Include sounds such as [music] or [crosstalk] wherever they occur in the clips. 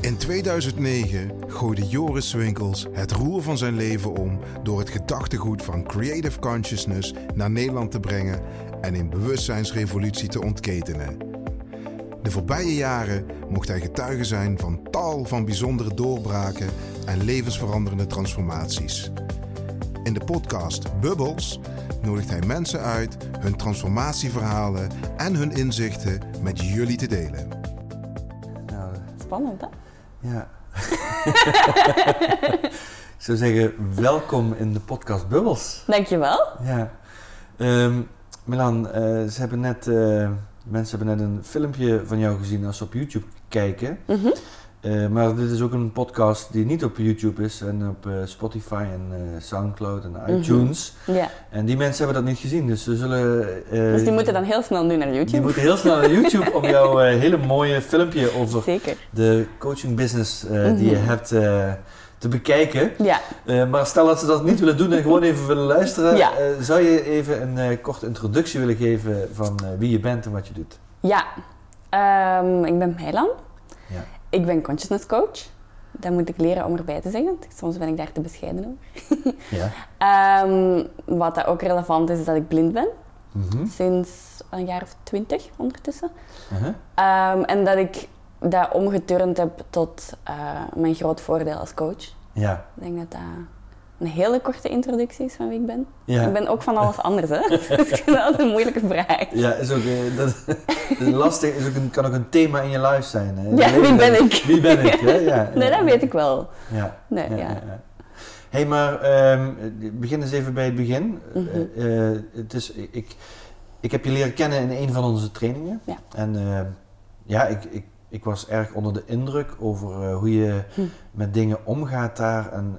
In 2009 gooide Joris Winkels het roer van zijn leven om door het gedachtegoed van Creative Consciousness naar Nederland te brengen en een bewustzijnsrevolutie te ontketenen. De voorbije jaren mocht hij getuige zijn van tal van bijzondere doorbraken en levensveranderende transformaties. In de podcast Bubbles nodigt hij mensen uit hun transformatieverhalen en hun inzichten met jullie te delen. Nou, Spannend, hè? Ja. [laughs] ik zou zeggen, welkom in de podcast Bubbles. Dankjewel. Ja. Ehm Milan, eh, ze hebben net, eh, mensen hebben net een filmpje van jou gezien als ze op YouTube kijken. Mhm. Eh, maar dit is ook een podcast die niet op YouTube is en op eh, Spotify en eh, Soundcloud en iTunes. Ja. En die mensen hebben dat niet gezien, dus ze zullen... Dus die moeten dan heel snel nu naar YouTube. die moeten heel snel naar YouTube om jouw [laughs] hele mooie filmpje over Zeker. de coaching business die je Mhm. hebt te bekijken. Ja. Maar stel dat ze dat niet willen doen en gewoon even willen luisteren, Ja. zou je even een korte introductie willen geven van wie je bent en wat je doet? Ja. Ehm, ik ben Meilan. Ik ben consciousness coach. Dat moet ik leren om erbij te zeggen. Soms ben ik daar te bescheiden over. [laughs] Ja. [laughs] Ehm, wat dat ook relevant is, is dat ik blind ben. Mhm. Sinds een jaar of twintig ondertussen. Uh-huh. Ehm, en dat ik dat omgeturnd heb tot eh, mijn groot voordeel als coach. Ja. Ik denk dat dat een hele korte introductie is van wie ik ben. Ja. Ik ben ook van alles anders, hè? [laughs] dus dat een moeilijke vraag. Ja, is ook, eh, dat, lastig, is ook een, kan ook een thema in je life zijn. Hè? Ja, wie ben ik? Wie ben ik? Hè? Ja, [laughs] Nee, dat weet ik wel. Ja. Nee, ja. Hey, maar ehm, begin eens even bij het begin. Mhm. Eh, eh, het is, ik, ik heb je leren kennen in een van onze trainingen. Ja. En ehm, ja, ik, ik, ik was erg onder de indruk over hoe je Hm. met dingen omgaat daar. En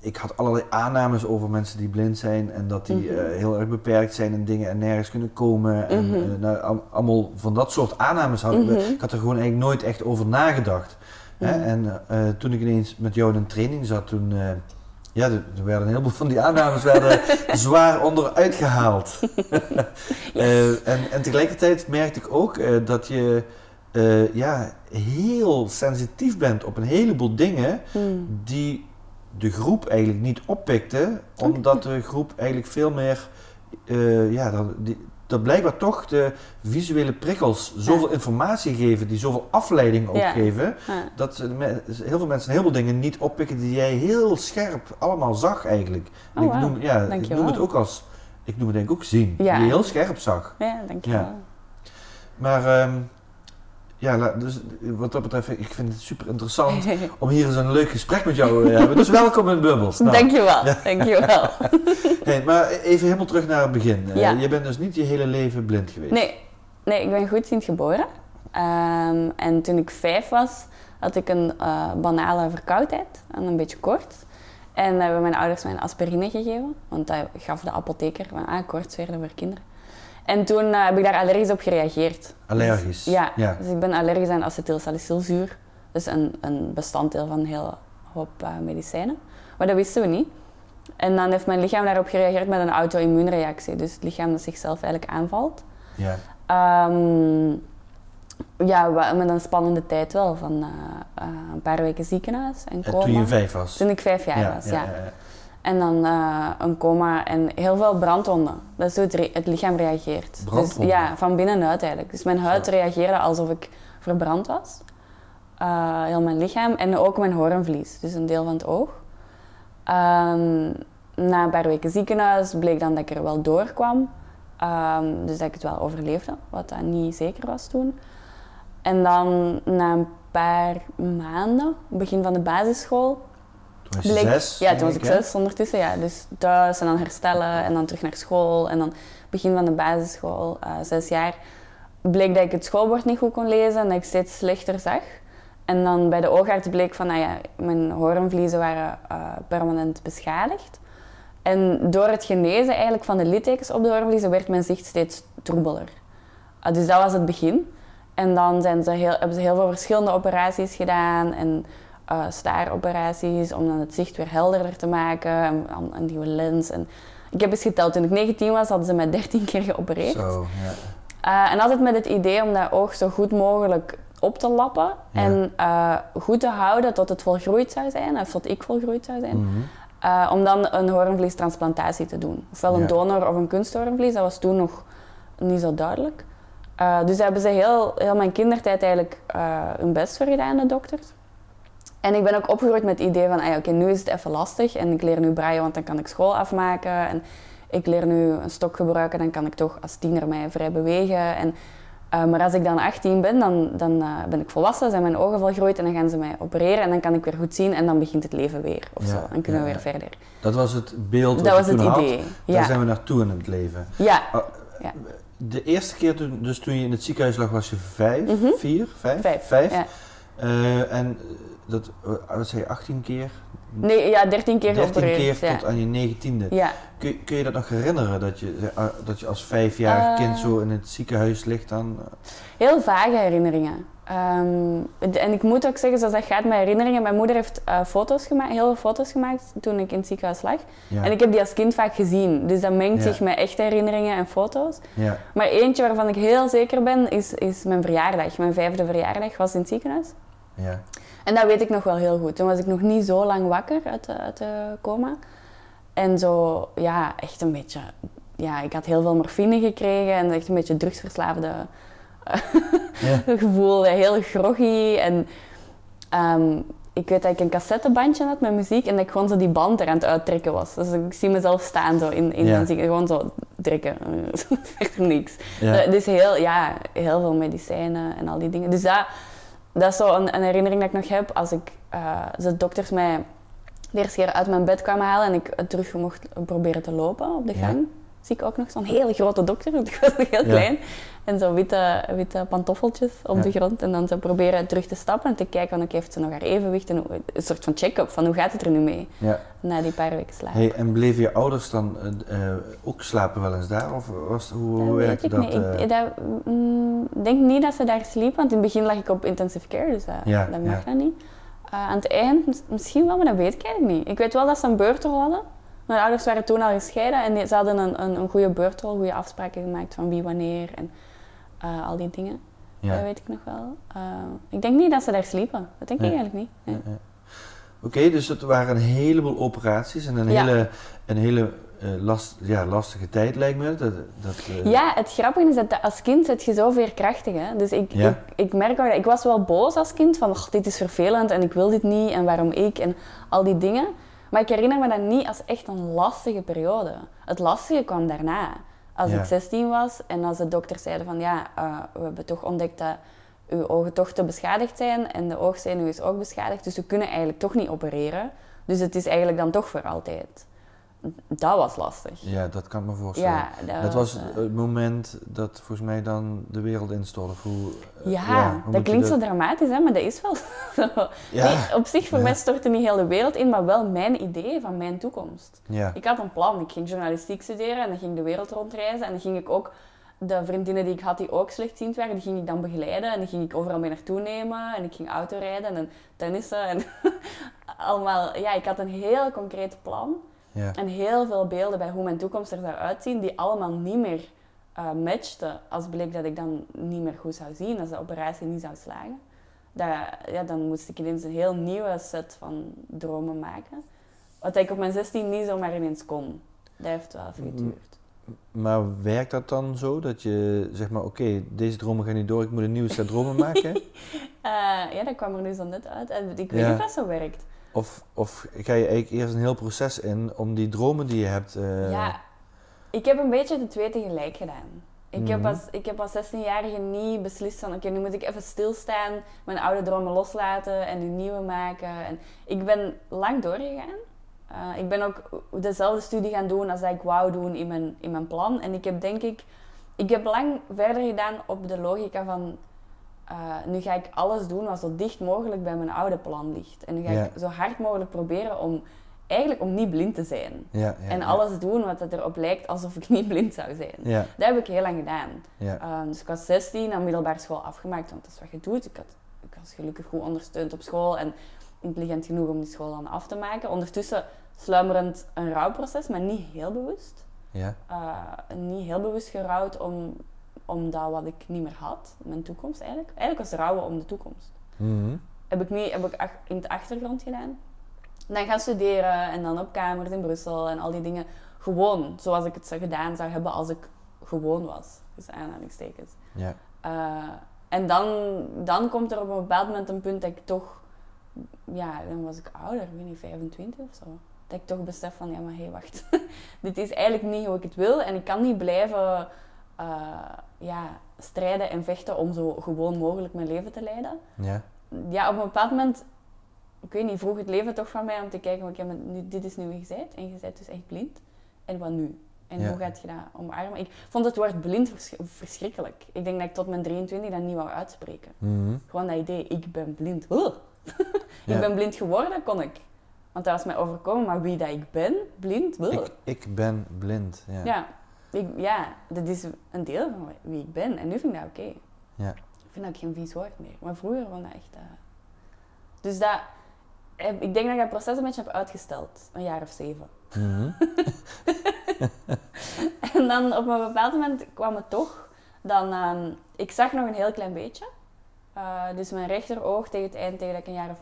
ik had allerlei aannames over mensen die blind zijn en dat die Mhm. eh, heel erg beperkt zijn in dingen en nergens kunnen komen. En Mhm. eh, nou, al- allemaal van dat soort aannames had ik. Mhm. Ik had er gewoon eigenlijk nooit echt over nagedacht. Hè? En eh, toen ik ineens met jou in een training zat, toen ja, er er werden een heleboel van die aannames werden [laughs] zwaar onderuit gehaald. [laughs] Eh, en, en tegelijkertijd merkte ik ook dat je ja, heel sensitief bent op een heleboel dingen die de groep eigenlijk niet oppikte, omdat de groep eigenlijk veel meer, eh, ja, dat, die, dat blijkbaar toch de visuele prikkels zoveel informatie geven, die zoveel afleiding ook Ja. geven, Ja. dat me- heel veel mensen een heleboel dingen niet oppikken die jij heel scherp allemaal zag eigenlijk. En Oh, ik, wauw. noem, ja, ik noem het ook als, ik noem het denk ik ook zien, Ja. die je heel scherp zag. ja, dankjewel. Ja. Maar ehm, ja, la- dus wat dat betreft, ik vind het super interessant [laughs] om hier eens een leuk gesprek met jou eh, te hebben. Dus welkom in Bubbles. Nou, Dankjewel, dankjewel. [laughs] hey, maar even helemaal terug naar het begin. Eh, je bent dus niet je hele leven blind geweest. Nee, nee ik ben goedziend geboren. Ehm, en toen ik vijf was, had ik een eh, banale verkoudheid. En een beetje koorts. En hebben mijn ouders mij een aspirine gegeven. Want dat gaf de apotheker. Van, ah, koorts weer voor kinderen. En toen eh, heb ik daar allergisch op gereageerd. Allergisch? Ja, Ja. dus ik ben allergisch aan acetylsalicylzuur. Dus een, een bestanddeel van een hele hoop eh, medicijnen. Maar dat wisten we niet. En dan heeft mijn lichaam daarop gereageerd met een auto-immuunreactie. Dus het lichaam dat zichzelf eigenlijk aanvalt. Ja. Ehm, ja, met een spannende tijd wel. Van eh, een paar weken ziekenhuis en coma. toen je vijf was? Toen ik vijf jaar was, ja. En dan eh, een coma en heel veel brandwonden. Dat is hoe het, lichaam reageert. Dus, ja, van binnenuit eigenlijk. Dus mijn huid reageerde alsof ik verbrand was. Eh, heel mijn lichaam. En ook mijn hoornvlies, dus een deel van het oog. Ehm, na een paar weken ziekenhuis bleek dan dat ik er wel doorkwam. Ehm, dus dat ik het wel overleefde, wat dan niet zeker was toen. En dan na een paar maanden, begin van de basisschool, Toen was je bleek- zes? Ja, toen was ik hè? zes ondertussen. Ja. Dus thuis en dan herstellen en dan terug naar school. En dan begin van de basisschool, eh, zes jaar, bleek dat ik het schoolbord niet goed kon lezen en dat ik steeds slechter zag. En dan bij de oogarts bleek van, nou ja, mijn hoornvliezen waren eh, permanent beschadigd. En door het genezen eigenlijk van de littekens op de hoornvliezen werd mijn zicht steeds troebeler. Ah, dus dat was het begin. En dan zijn ze heel, hebben ze heel veel verschillende operaties gedaan. En eh, staaroperaties om dan het zicht weer helderder te maken. En, en een nieuwe lens. En ik heb eens geteld, toen ik 19 was, hadden ze mij 13 keer geopereerd. Zo, ja. Eh, en altijd met het idee om dat oog zo goed mogelijk op te lappen Ja. en eh, goed te houden tot het volgroeid zou zijn, of tot ik volgroeid zou zijn. Mhm. Om dan een hoornvliestransplantatie te doen. Ofwel een Ja. donor of een kunsthoornvlies, dat was toen nog niet zo duidelijk. Dus daar hebben ze heel, heel mijn kindertijd eigenlijk hun best voor gedaan, de dokters. En ik ben ook opgegroeid met het idee van, ah oké, nu is het even lastig en ik leer nu braaien, want dan kan ik school afmaken. En ik leer nu een stok gebruiken, dan kan ik toch als tiener mij vrij bewegen. En, eh, maar als ik dan 18 ben, dan, dan eh, ben ik volwassen, zijn mijn ogen volgroeid en dan gaan ze mij opereren en dan kan ik weer goed zien en dan begint het leven weer. Of Ja, zo. Dan kunnen ja, we weer verder. Dat was het beeld Dat was het toen had. idee. Daar Ja. zijn we naartoe in het leven. Ja, Oh, Ja. De eerste keer toen, dus toen je in het ziekenhuis lag, was je vijf, Mhm. vier, vijf? vijf. Ja. Eh, en dat, eh, wat zei je, 18 keer? Nee, ja, 13 keer 13 geopereerd. keer ja. tot aan je negentiende. Ja. Kun, je- kun je dat nog herinneren, dat je, eh, dat je als vijfjarig Eh. kind zo in het ziekenhuis ligt dan? Heel vage herinneringen. Ehm, en ik moet ook zeggen, zoals dat gaat met herinneringen, mijn moeder heeft foto's gemaakt, heel veel foto's gemaakt toen ik in het ziekenhuis lag. Ja, En ik heb die als kind vaak gezien, dus dat mengt Ja. zich met echte herinneringen en foto's. ja, Maar eentje waarvan ik heel zeker ben, is, is mijn verjaardag. Mijn vijfde verjaardag was in het ziekenhuis. ja, En dat weet ik nog wel heel goed. Toen was ik nog niet zo lang wakker uit de, uit de coma. En zo, ja, echt een beetje... Ja, ik had heel veel morfine gekregen en echt een beetje drugsverslaafde [laughs] ja. gevoel. Heel groggy. En ehm, ik weet dat ik een cassettebandje had met muziek en dat ik gewoon zo die band er aan het uittrekken was. Dus ik zie mezelf staan zo in, in Ja. Gewoon zo trekken. [laughs] Verder niks. Ja. Eh, Dus heel, ja, heel veel medicijnen en al die dingen. Dus dat, dat is zo een, een herinnering dat ik nog heb als ik, eh, de dokters mij de eerste keer uit mijn bed kwamen halen en ik terug mocht proberen te lopen op de Ja. gang. Zie ik ook nog zo'n hele grote dokter, want ik was nog heel Ja. klein. En zo witte, witte pantoffeltjes op Ja. de grond. En dan zo proberen terug te stappen en te kijken, van, oké, heeft ze nog haar evenwicht? En hoe- een soort van check-up van hoe gaat het er nu mee ja. na die paar weken slaap. Hey, en bleven je ouders dan eh, eh, ook slapen wel eens daar? Of was, hoe, hoe werkte ik dat? Ik eh? dat, mm, denk niet dat ze daar sliepen, want in het begin lag ik op intensive care, dus dat, Ja, dat mag dat niet. Aan het eind mis- misschien wel, maar dat weet ik eigenlijk niet. Ik weet wel dat ze een beurtrol hadden. Mijn ouders waren toen al gescheiden en ze hadden een, een, een goede beurtrol, goede afspraken gemaakt van wie wanneer en eh, al die dingen. Dat ja. weet ik nog wel. Eh, ik denk niet dat ze daar sliepen. Dat denk Nee. ik eigenlijk niet. Nee. Oké, dus het waren een heleboel operaties en een Ja. hele, een hele eh, last, ja, lastige tijd lijkt me. Dat, dat, Ja, het grappige is dat als kind zit je zo veerkrachtig. Hè? Dus ik, Ja. ik, ik merk ook dat ik was wel boos als kind van "Och, dit is vervelend en ik wil dit niet en waarom ik en al die dingen. Maar ik herinner me dat niet als echt een lastige periode. Het lastige kwam daarna. Als Ja. ik 16 was en als de dokters zeiden van ja, eh, we hebben toch ontdekt dat uw ogen toch te beschadigd zijn en de oogzenuw is ook beschadigd, dus we kunnen eigenlijk toch niet opereren. Dus het is eigenlijk dan toch voor altijd. Dat was lastig. ja, dat kan ik me voorstellen. Ja, dat, dat was eh, het moment dat volgens mij dan de wereld instortte. Of Hoe, eh, Ja, hoe dat klinkt zo dramatisch, hè, maar dat is wel zo. [laughs] Ja. Nee, op zich, voor mij stortte niet heel de wereld in, maar wel mijn idee van mijn toekomst. Ja, Ik had een plan. Ik ging journalistiek studeren en dan ging ik de wereld rondreizen. En dan ging ik ook de vriendinnen die ik had die ook slechtziend waren, die ging ik dan begeleiden. En dan ging ik overal mee naartoe nemen. En ik ging autorijden en tennissen. En [laughs] allemaal, ja, ik had een heel concreet plan. Ja, En heel veel beelden bij hoe mijn toekomst er zou uitzien, die allemaal niet meer eh matchten als bleek dat ik dan niet meer goed zou zien, als de operatie niet zou slagen. Dat, ja, dan moest ik ineens een heel nieuwe set van dromen maken. Wat ik op mijn 16 niet zomaar ineens kon. Dat heeft wel even geduurd. maar werkt dat dan zo dat je zeg maar, oké, deze dromen gaan niet door, ik moet een nieuwe set dromen maken? [laughs] Eh, ja, dat kwam er nu zo net uit. En ik weet Ja. niet of dat zo werkt. Of, of ga je eigenlijk eerst een heel proces in om die dromen die je hebt... eh, Ja, ik heb een beetje de twee tegelijk gedaan. Ik, heb Mhm. als, ik heb als 16-jarige niet beslist van oké, nu moet ik even stilstaan, mijn oude dromen loslaten en een nieuwe maken. En ik ben lang doorgegaan. Eh, ik ben ook dezelfde studie gaan doen als dat ik wou doen in mijn, in mijn plan. En ik heb denk ik, ik heb lang verder gedaan op de logica van eh, nu ga ik alles doen wat zo dicht mogelijk bij mijn oude plan ligt. En nu ga Ja. ik zo hard mogelijk proberen om eigenlijk om niet blind te zijn. ja, ja, En alles doen wat het erop lijkt alsof ik [laughs] niet blind zou zijn. Dat heb ik heel lang gedaan. Ehm, dus ik was 16 aan middelbare school afgemaakt, want dat is wat je doet. Ik, had, ik was gelukkig goed ondersteund op school en intelligent genoeg om die school dan af te maken. Ondertussen sluimerend een rouwproces, maar niet heel bewust. ja, Eh, niet heel bewust gerouwd om omdat wat ik niet meer had, mijn toekomst eigenlijk. Eigenlijk was rouwen om de toekomst. Mhm. Heb ik, niet, heb ik ach- in de achtergrond gedaan. Dan gaan studeren en dan op kamers in Brussel en al die dingen. Gewoon zoals ik het zou gedaan zou hebben als ik gewoon was. Dus aanhalingstekens. Ja. Eh, en dan, dan komt er op een bepaald moment een punt dat ik toch, ja, dan was ik ouder, ik weet niet, 25 of zo. Dat ik toch besef van, ja, maar hé, wacht. [laughs] Dit is eigenlijk niet hoe ik het wil en ik kan niet blijven eh, ja, strijden en vechten om zo gewoon mogelijk mijn leven te leiden. Ja. Ja, op een bepaald moment, ik weet niet, vroeg het leven toch van mij om te kijken, oké, maar nu, dit is nu wie je bent en je bent dus echt blind. En wat nu? En Ja. hoe gaat je dat omarmen? Ik vond het woord blind vers- verschrikkelijk. Ik denk dat ik tot mijn 23 dat niet wou uitspreken. Mhm. Gewoon dat idee, ik ben blind. [laughs] Ja. Ik ben blind geworden, kon ik. Want dat was mij overkomen, maar wie dat ik ben, blind. Ik, ik ben blind. Ja. Ja, ik, ja, dat is een deel van wie ik ben. En nu vind ik dat oké. Ja. Ik vind dat ook geen vies woord meer. Maar vroeger vond dat echt... eh, Dus dat... Ik denk dat ik dat proces een beetje heb uitgesteld. Een jaar of zeven. Mhm. [laughs] En dan op een bepaald moment kwam het toch. Dan, ehm, ik zag nog een heel klein beetje. Eh, dus mijn rechteroog tegen het eind, tegen dat ik een jaar of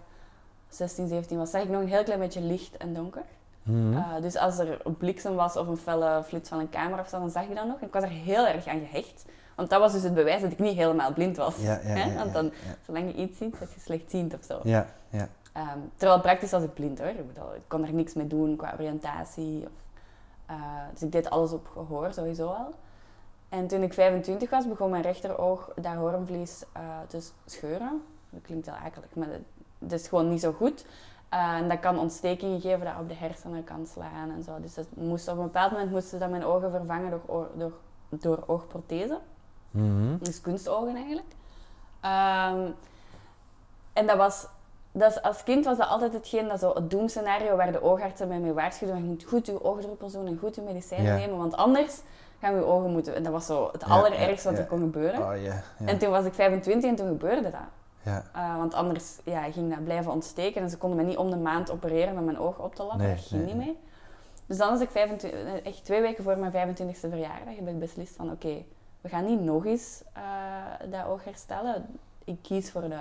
16, 17 was, zag ik nog een heel klein beetje licht en donker. Mhm. Eh, dus als er een bliksem was of een felle flits van een camera of zo, dan zag je dat nog. En ik was er heel erg aan gehecht. Want dat was dus het bewijs dat ik niet helemaal blind was. Ja, ja, Hè? ja, Want dan, zolang je iets ziet, dat je slechtziend of zo. Ja, ja. Ehm, terwijl praktisch was ik blind hoor. Ik, bedoel, ik kon er niks mee doen qua oriëntatie. Of, eh, dus ik deed alles op gehoor sowieso al. En toen ik 25 was, begon mijn rechteroog dat hoornvlies eh, te scheuren. Dat klinkt heel akelig, maar dat, dat is gewoon niet zo goed. Eh, en dat kan ontstekingen geven dat op de hersenen kan slaan en zo. Dus dat moest, op een bepaald moment moesten dat mijn ogen vervangen door, oor- door, door oogprothese. Mhm. Dus kunstogen eigenlijk. Ehm, en dat was, dat is, als kind was dat altijd hetgeen, dat zo het doemscenario waar de oogartsen mij mee waarschuwden. Je moet goed je oogdruppels doen en goed je medicijnen nemen, want anders gaan we je ogen moeten... En dat was zo het allerergste wat er kon gebeuren. Oh. En toen was ik 25 en toen gebeurde dat. Ja. Eh, want anders ja, ging dat blijven ontsteken en ze konden me niet om de maand opereren om mijn oog op te lappen. Nee, dat ging nee, niet nee. mee. Dus dan was ik 25, eh, echt twee weken voor mijn 25e verjaardag heb ik beslist van oké, we gaan niet nog eens eh, dat oog herstellen. Ik kies voor de,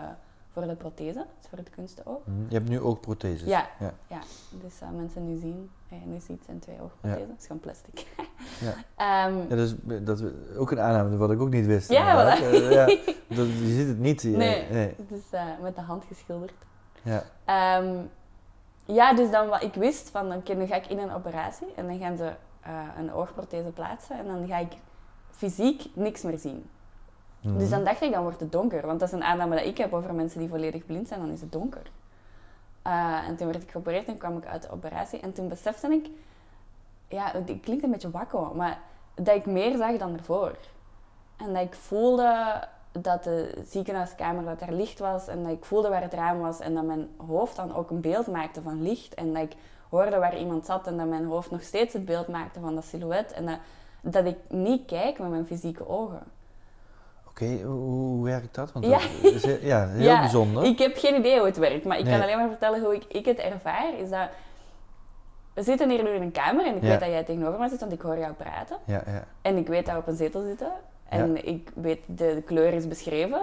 voor de prothese, dus voor het kunstenoog. Mhm. Je hebt nu ook protheses. Ja. ja. Ja, dus uh, mensen nu zien, eh, nu ziet zijn twee oogprothesen. Dat is gewoon plastic. Ja. [laughs] Ehm, Ja, dat is dat, we- ook een aanname wat ik ook niet wist. Ja, voilà. Eh, ja, [laughs] dat, je ziet het niet. hier. nee, nee. het is eh, met de hand geschilderd. Ja. Ehm, ja, dus dan wat ik wist van, nu ga ik in een operatie en dan gaan ze eh, een oogprothese plaatsen en dan ga ik fysiek niks meer zien. Mhm. Dus dan dacht ik, dan wordt het donker. Want dat is een aanname dat ik heb over mensen die volledig blind zijn, dan is het donker. Eh, en toen werd ik geopereerd en kwam ik uit de operatie en toen besefte ik, ja, het klinkt een beetje wakko, maar dat ik meer zag dan ervoor. En dat ik voelde dat de ziekenhuiskamer, dat er licht was en dat ik voelde waar het raam was en dat mijn hoofd dan ook een beeld maakte van licht en dat ik hoorde waar iemand zat en dat mijn hoofd nog steeds het beeld maakte van dat silhouet en dat, dat ik niet kijk met mijn fysieke ogen. Oké, hoe, hoe werkt dat? Want Ja. dat is heel, ja, [laughs] heel Ja, bijzonder. Ik heb geen idee hoe het werkt, maar ik Nee. kan alleen maar vertellen hoe ik, ik het ervaar. Is dat we zitten hier nu in een kamer en ik Ja. weet dat jij tegenover me zit, want ik hoor jou praten. Ja, ja. En ik weet dat we op een zetel zitten. En ik weet, de, de kleur is beschreven.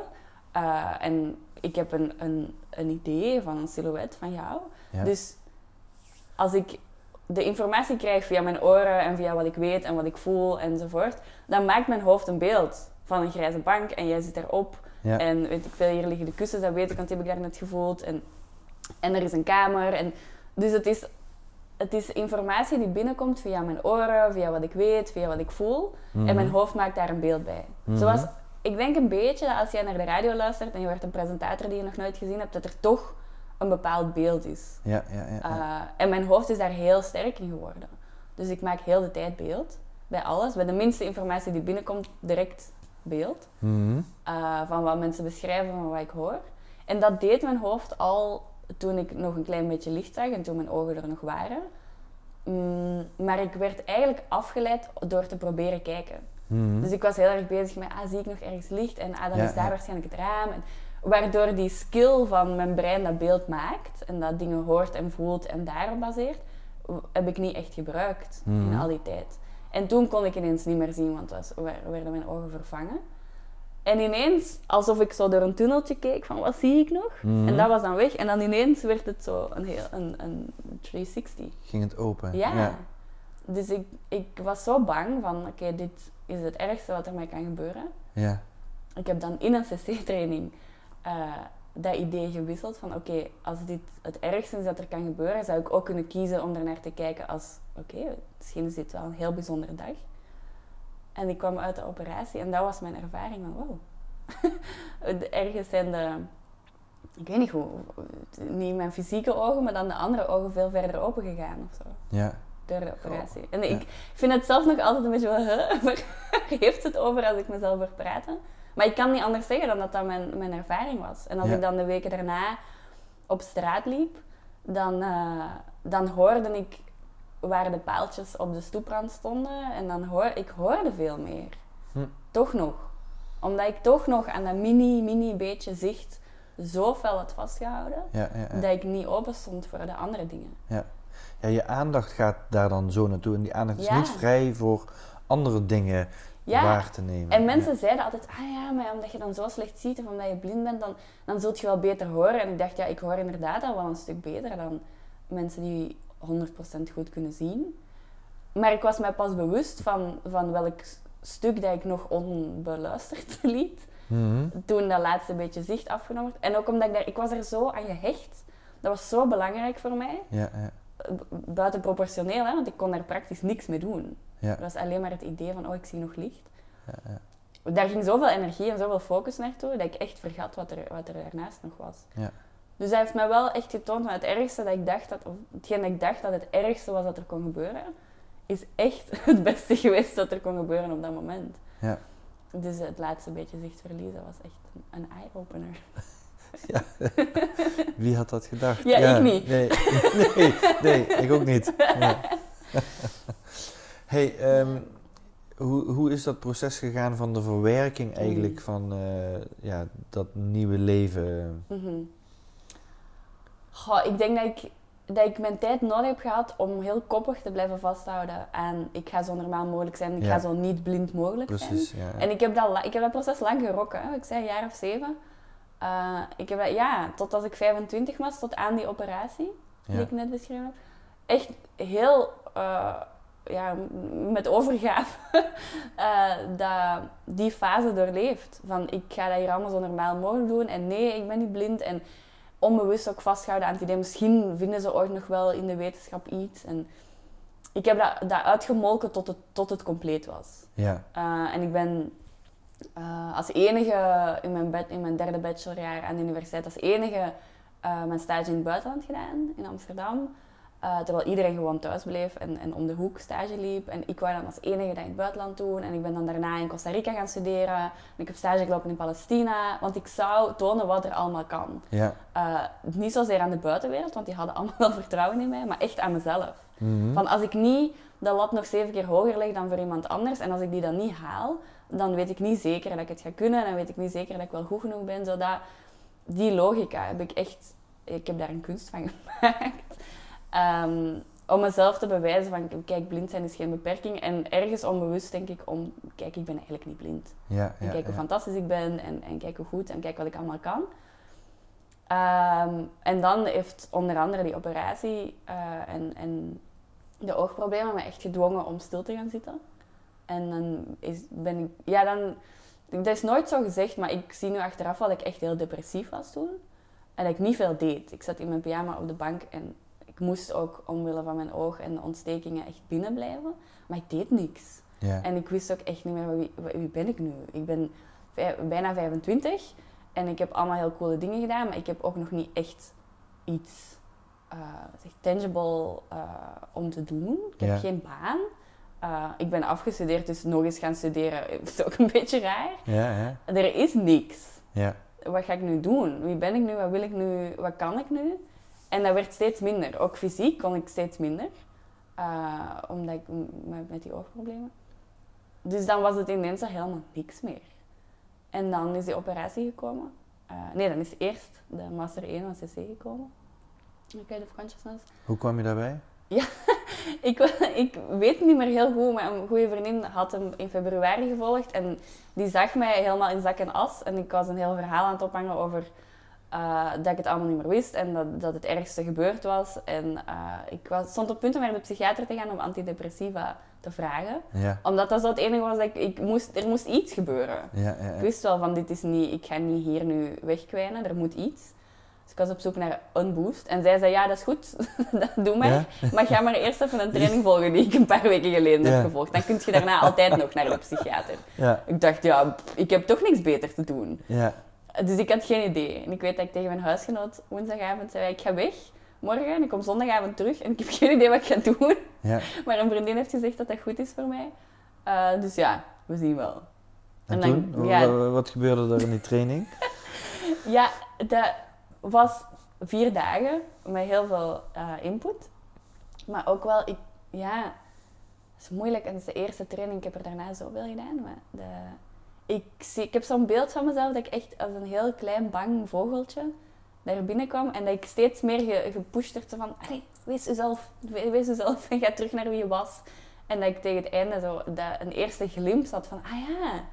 Uh, en ik heb een, een, een idee van een silhouet van jou. Ja. Dus als ik de informatie krijg via mijn oren en via wat ik weet en wat ik voel enzovoort, dan maakt mijn hoofd een beeld van een grijze bank en jij zit erop. Ja. En weet ik veel, hier liggen de kussens, dat weet ik, want die heb ik daar net gevoeld. En, en er is een kamer. En, dus het is, het is informatie die binnenkomt via mijn oren, via wat ik weet, via wat ik voel. Mhm. En mijn hoofd maakt daar een beeld bij. Mhm. Zoals, ik denk een beetje dat als jij naar de radio luistert en je hoort een presentator die je nog nooit gezien hebt, dat er toch een bepaald beeld is. Ja, ja, ja. ja. Uh, en mijn hoofd is daar heel sterk in geworden. Dus ik maak heel de tijd beeld. Bij alles. Bij de minste informatie die binnenkomt, direct beeld. Mhm. Uh, van wat mensen beschrijven, van wat ik hoor. En dat deed mijn hoofd al toen ik nog een klein beetje licht zag en toen mijn ogen er nog waren. Mm, maar ik werd eigenlijk afgeleid door te proberen kijken. Mhm. Dus ik was heel erg bezig met, ah, zie ik nog ergens licht? En ah, dan Ja, is daar ja. waarschijnlijk het raam. En, waardoor die skill van mijn brein dat beeld maakt en dat dingen hoort en voelt en daarop baseert, heb ik niet echt gebruikt in Mhm. al die tijd. En toen kon ik ineens niet meer zien, want was, werden mijn ogen vervangen. En ineens, alsof ik zo door een tunneltje keek van wat zie ik nog? Mhm. En dat was dan weg. En dan ineens werd het zo een, heel, een, een 360. Ging het open? Ja. Dus ik, ik was zo bang van, oké, dit is het ergste wat er mij kan gebeuren. Ja. Ik heb dan in een cc-training eh, dat idee gewisseld van, oké, als dit het ergste is dat er kan gebeuren, zou ik ook kunnen kiezen om er naar te kijken als, oké, misschien is dit wel een heel bijzondere dag. En ik kwam uit de operatie en dat was mijn ervaring van, wow. [laughs] Ergens zijn de, ik weet niet hoe, niet mijn fysieke ogen, maar dan de andere ogen veel verder open gegaan of zo. Ja. Door de operatie. En ik vind het zelf nog altijd een beetje wel, huh, [laughs] waar heeft [laughs] het over als ik mezelf hoor praten? Maar ik kan niet anders zeggen dan dat dat mijn, mijn ervaring was. En als Ja. ik dan de weken daarna op straat liep, dan, eh, dan hoorde ik waar de paaltjes op de stoeprand stonden. En dan hoor ik hoorde veel meer. Hm. Toch nog. Omdat ik toch nog aan dat mini, mini beetje zicht zo fel had vastgehouden, Ja, ja, ja. dat ik niet open stond voor de andere dingen. Ja. ja, je aandacht gaat daar dan zo naartoe. En die aandacht is niet vrij voor andere dingen Ja. waar te nemen. En mensen zeiden altijd, ah ja, maar omdat je dan zo slecht ziet of omdat je blind bent, dan, dan zult je wel beter horen. En ik dacht, ja, ik hoor inderdaad al wel een stuk beter dan mensen die 100% goed kunnen zien. Maar ik was mij pas bewust van, van welk stuk dat ik nog onbeluisterd [laughs] liet. Mhm. Toen dat laatste beetje zicht afgenomen werd. En ook omdat ik daar, ik was er zo aan gehecht. Dat was zo belangrijk voor mij. Ja, ja, Bu- Buiten proportioneel, hè, want ik kon daar praktisch niks mee doen. ja. Het was alleen maar het idee van, oh, ik zie nog licht. Ja, ja. Daar ging zoveel energie en zoveel focus naartoe, dat ik echt vergat wat er, wat er daarnaast nog was. Ja. Dus hij heeft mij wel echt getoond van het ergste dat ik dacht dat, of hetgeen dat ik dacht dat het ergste was dat er kon gebeuren, is echt [laughs] het beste geweest dat er kon gebeuren op dat moment. Ja. Dus het laatste beetje zicht verliezen was echt een- een [laughs] [laughs] Wie had dat gedacht? Ja, ik niet. Nee, [laughs] nee, nee, ik ook niet. Ja. [laughs] hey, ehm, hoe, hoe is dat proces gegaan van de verwerking eigenlijk Mm. van eh, ja, dat nieuwe leven? Mhm. Goh, ik denk dat ik, dat ik mijn tijd nodig heb gehad om heel koppig te blijven vasthouden aan ik ga zo normaal mogelijk zijn, ik Ja. ga zo niet blind mogelijk zijn. Precies, ja. ja. En ik heb, dat, ik heb dat proces lang gerokken. Hè. Ik zei een jaar of zeven. Eh, ik heb ja, tot als ik 25 was, tot aan die operatie die ik net beschreven heb. Echt heel eh, ja, met overgave [laughs] eh, dat, die fase doorleefd. Van ik ga dat hier allemaal zo normaal mogelijk doen. En nee, ik ben niet blind. En onbewust ook vastgehouden aan het idee. Misschien vinden ze ooit nog wel in de wetenschap iets. En ik heb dat, dat uitgemolken tot het, tot het compleet was. ja. En ik ben uh, als enige in mijn, bed- in mijn derde bachelorjaar aan de universiteit, als enige uh, mijn stage in het buitenland gedaan, in Amsterdam. Uh, terwijl iedereen gewoon thuis bleef en, en om de hoek stage liep. En ik wou dan als enige dat in het buitenland doen. En ik ben dan daarna in Costa Rica gaan studeren. En ik heb stage gelopen in Palestina. Want ik zou tonen wat er allemaal kan. ja. Uh, niet zozeer aan de buitenwereld, want die hadden allemaal wel vertrouwen in mij. Maar echt aan mezelf. Mhm. Van als ik niet de lat nog zeven keer hoger leg dan voor iemand anders en als ik die dan niet haal, dan weet ik niet zeker dat ik het ga kunnen en dan weet ik niet zeker dat ik wel goed genoeg ben. Zodat die logica heb ik echt, ik heb daar een kunst van [laughs] gemaakt. Ehm, om mezelf te bewijzen van, kijk, blind zijn is geen beperking. En ergens onbewust denk ik om, kijk, ik ben eigenlijk niet blind. ja, En ja, kijk hoe ja. fantastisch ik ben en, en kijk hoe goed en kijk wat ik allemaal kan. Ehm, en dan heeft onder andere die operatie eh, en, en de oogproblemen me echt gedwongen om stil te gaan zitten. En dan is, ben ik, ja dan, dat is nooit zo gezegd, maar ik zie nu achteraf dat ik echt heel depressief was toen. En dat ik niet veel deed. Ik zat in mijn pyjama op de bank en ik moest ook omwille van mijn oog en de ontstekingen echt binnen blijven. Maar ik deed niks. En ik wist ook echt niet meer wie, wie ben ik nu. Ik ben bijna 25 en ik heb allemaal heel coole dingen gedaan, maar ik heb ook nog niet echt iets zeg, tangible eh, om te doen. Ik heb geen baan. Eh, ik ben afgestudeerd, dus nog eens gaan studeren [laughs] is ook een beetje raar. Ja, ja, Er is niks. ja. Wat ga ik nu doen? Wie ben ik nu? Wat wil ik nu? Wat kan ik nu? En dat werd steeds minder. Ook fysiek kon ik steeds minder. Eh, omdat ik met, die oogproblemen. Dus dan was het ineens al helemaal niks meer. En dan is die operatie gekomen. Eh, nee, dan is eerst de Master 1 van CC gekomen. Creative Consciousness. Hoe kwam je daarbij? [laughs] [laughs] ik, [laughs] ik weet niet meer heel goed, maar een goede vriendin had hem in februari gevolgd. En die zag mij helemaal in zak en as. En ik was een heel verhaal aan het ophangen over eh, dat ik het allemaal niet meer wist. En dat, dat het ergste gebeurd was. En eh, ik was, stond op punt om naar de psychiater te gaan om antidepressiva te vragen. Ja, Omdat dat zo het enige was dat ik... ik moest, er moest iets gebeuren. ja, ja. Ik wist wel van, dit is niet... Ik ga niet hier nu wegkwijnen. Er moet iets. Dus ik was op zoek naar een boost. En zij zei, ja, dat is goed. [laughs] dat doe maar. Ja? Maar ga maar eerst even een training volgen die ik een paar weken geleden Ja. heb gevolgd. Dan kun je daarna altijd nog naar de psychiater. Ja, Ik dacht, ja, pff, ik heb toch niks beter te doen. ja, Dus ik had geen idee. En ik weet dat ik tegen mijn huisgenoot woensdagavond zei, ik ga weg morgen en ik kom zondagavond terug en ik heb geen idee wat ik ga doen. ja. [laughs] Maar een vriendin heeft gezegd dat dat goed is voor mij. Eh, dus ja, we zien wel. En, toen? Wat gebeurde er in die training? [laughs] Ja, dat was vier dagen met heel veel eh, input. Maar ook wel, ik, ja, het is moeilijk. En het is de eerste training, ik heb er daarna zoveel gedaan. Maar de, ik, zie, ik heb zo'n beeld van mezelf dat ik echt als een heel klein bang vogeltje daar binnenkwam. En dat ik steeds meer ge, gepusht werd van, allee, wees jezelf, we- wees jezelf en ga terug naar wie je was. En dat ik tegen het einde zo dat een eerste glimp had van, ah ja,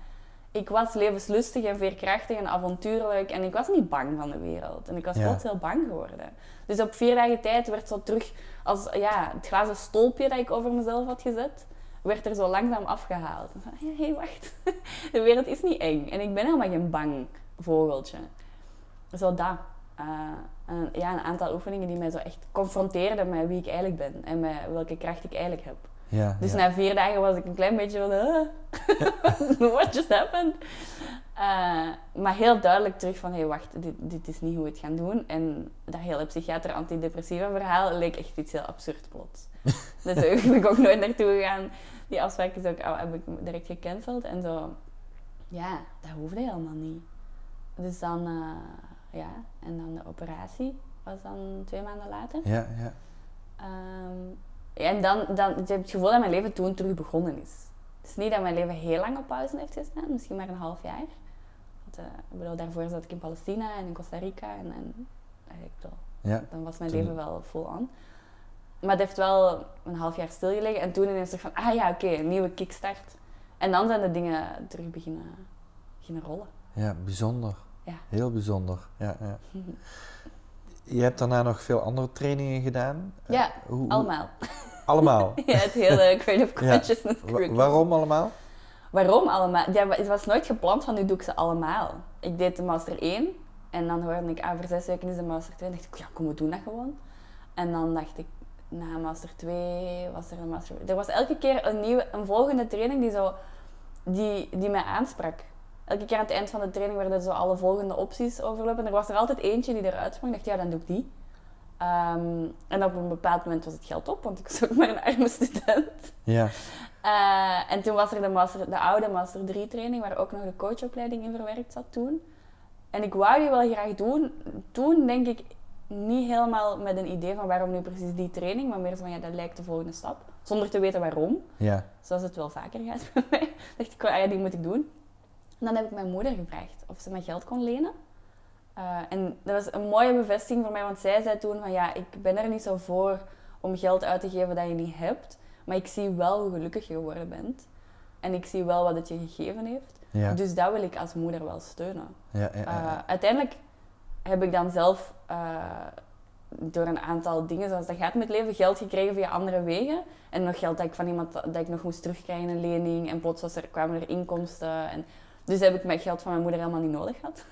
ik was levenslustig en veerkrachtig en avontuurlijk. En ik was niet bang van de wereld. En ik was Ja. plots heel bang geworden. Dus op vier dagen tijd werd zo terug, als ja, het glazen stolpje dat ik over mezelf had gezet, werd er zo langzaam afgehaald. En van, hé, hey, wacht. [laughs] De wereld is niet eng. En ik ben helemaal geen bang vogeltje. Zo dat. Eh, een, ja, een aantal oefeningen die mij zo echt confronteerden met wie ik eigenlijk ben. En met welke kracht ik eigenlijk heb. Ja, Dus ja. na vier dagen was ik een klein beetje van... "Ah, [laughs] what just happened? Eh, maar heel duidelijk terug van... Hé, hey, wacht, dit, dit is niet hoe we het gaan doen. En dat hele psychiater antidepressiva verhaal leek echt iets heel absurd plots. [laughs] dus daar ben ik ook nooit naartoe gegaan. Die afspraak is ook, oh, heb ik direct gecanceld. En zo... Ja, dat hoefde helemaal niet. Dus dan... eh, ja, en dan de operatie was dan twee maanden later. Ja, ja. Ehm, ja, en dan, dan ik heb het gevoel dat mijn leven toen terug begonnen is. Het is niet dat mijn leven heel lang op pauze heeft gestaan, misschien maar een half jaar. Want, eh, ik bedoel, daarvoor zat ik in Palestina en in Costa Rica en, en eigenlijk wel, ja. dan was mijn Toen- leven wel vol aan. Maar het heeft wel een half jaar stilgelegen en toen ineens dacht van, ah ja, oké, een nieuwe kickstart. En dan zijn de dingen terug beginnen, beginnen rollen. Ja, bijzonder. Ja. Heel bijzonder. Ja, ja. [laughs] Je hebt daarna nog veel andere trainingen gedaan. Eh, Ja, hoe- hoe- Allemaal. Allemaal. [laughs] ja, het hele [laughs] Creative Ja. Consciousness curriculum. waarom allemaal? Waarom allemaal? Ja, het was nooit gepland van nu doe ik ze allemaal. Ik deed de master 1 en dan hoorde ik, ah, voor zes weken is de master 2. En dacht ik, ja, kom, we doen dat gewoon. En dan dacht ik, na master 2 was er een master... Er was elke keer een, nieuwe, een volgende training die, zo, die, die mij aansprak. Elke keer aan het eind van de training werden zo alle volgende opties overlopen. En er was er altijd eentje die eruit sprong. Ik dacht, ja, dan doe ik die. Ehm, en op een bepaald moment was het geld op, want ik [laughs] was ook maar een arme student. Ja, Eh, en toen was er de, master, de oude Master 3 training, waar ook nog de coachopleiding in verwerkt zat toen. En ik wou die wel graag doen. Toen denk ik niet helemaal met een idee van waarom nu precies die training, maar meer van ja, dat lijkt de volgende stap. Zonder te weten waarom, ja, zoals het wel vaker gaat [laughs] bij mij. dacht ik, ah ja, die moet ik doen. En dan heb ik mijn moeder gevraagd of ze mij geld kon lenen. Eh, en dat was een mooie bevestiging voor mij, want zij zei toen van ja, ik ben er niet zo voor om geld uit te geven dat je niet hebt. Maar ik zie wel hoe gelukkig je geworden bent. En ik zie wel wat het je gegeven heeft. ja. Dus dat wil ik als moeder wel steunen. ja, ja, Eh, uiteindelijk heb ik dan zelf eh, door een aantal dingen, zoals dat gaat met leven, geld gekregen via andere wegen. En nog geld dat ik van iemand dat ik nog moest terugkrijgen, een lening. En plots was er, kwamen er inkomsten. En, dus heb ik mijn geld van mijn moeder helemaal niet nodig gehad.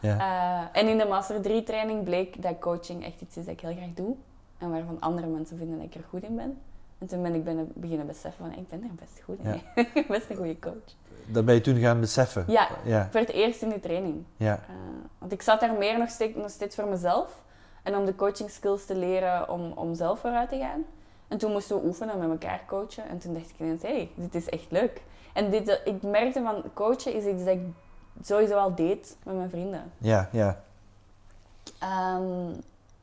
ja. [laughs] Eh, en in de Master 3 training bleek dat coaching echt iets is dat ik heel graag doe. En waarvan andere mensen vinden dat ik er goed in ben. En toen ben ik beginnen beseffen van, ik ben er best goed in. [laughs] ik ben best een goede coach. Dat ben je toen gaan beseffen. Ja. Ja, Voor het eerst in die training. ja, Eh, want ik zat daar meer nog steeds, nog steeds voor mezelf. En om de coaching skills te leren om, om zelf vooruit te gaan. En toen moesten we oefenen met elkaar coachen. En toen dacht ik ineens, hé, hey, dit is echt leuk. En dit, eh, ik merkte van, coachen is iets dat ik sowieso al deed met mijn vrienden. ja, ja. Ehm,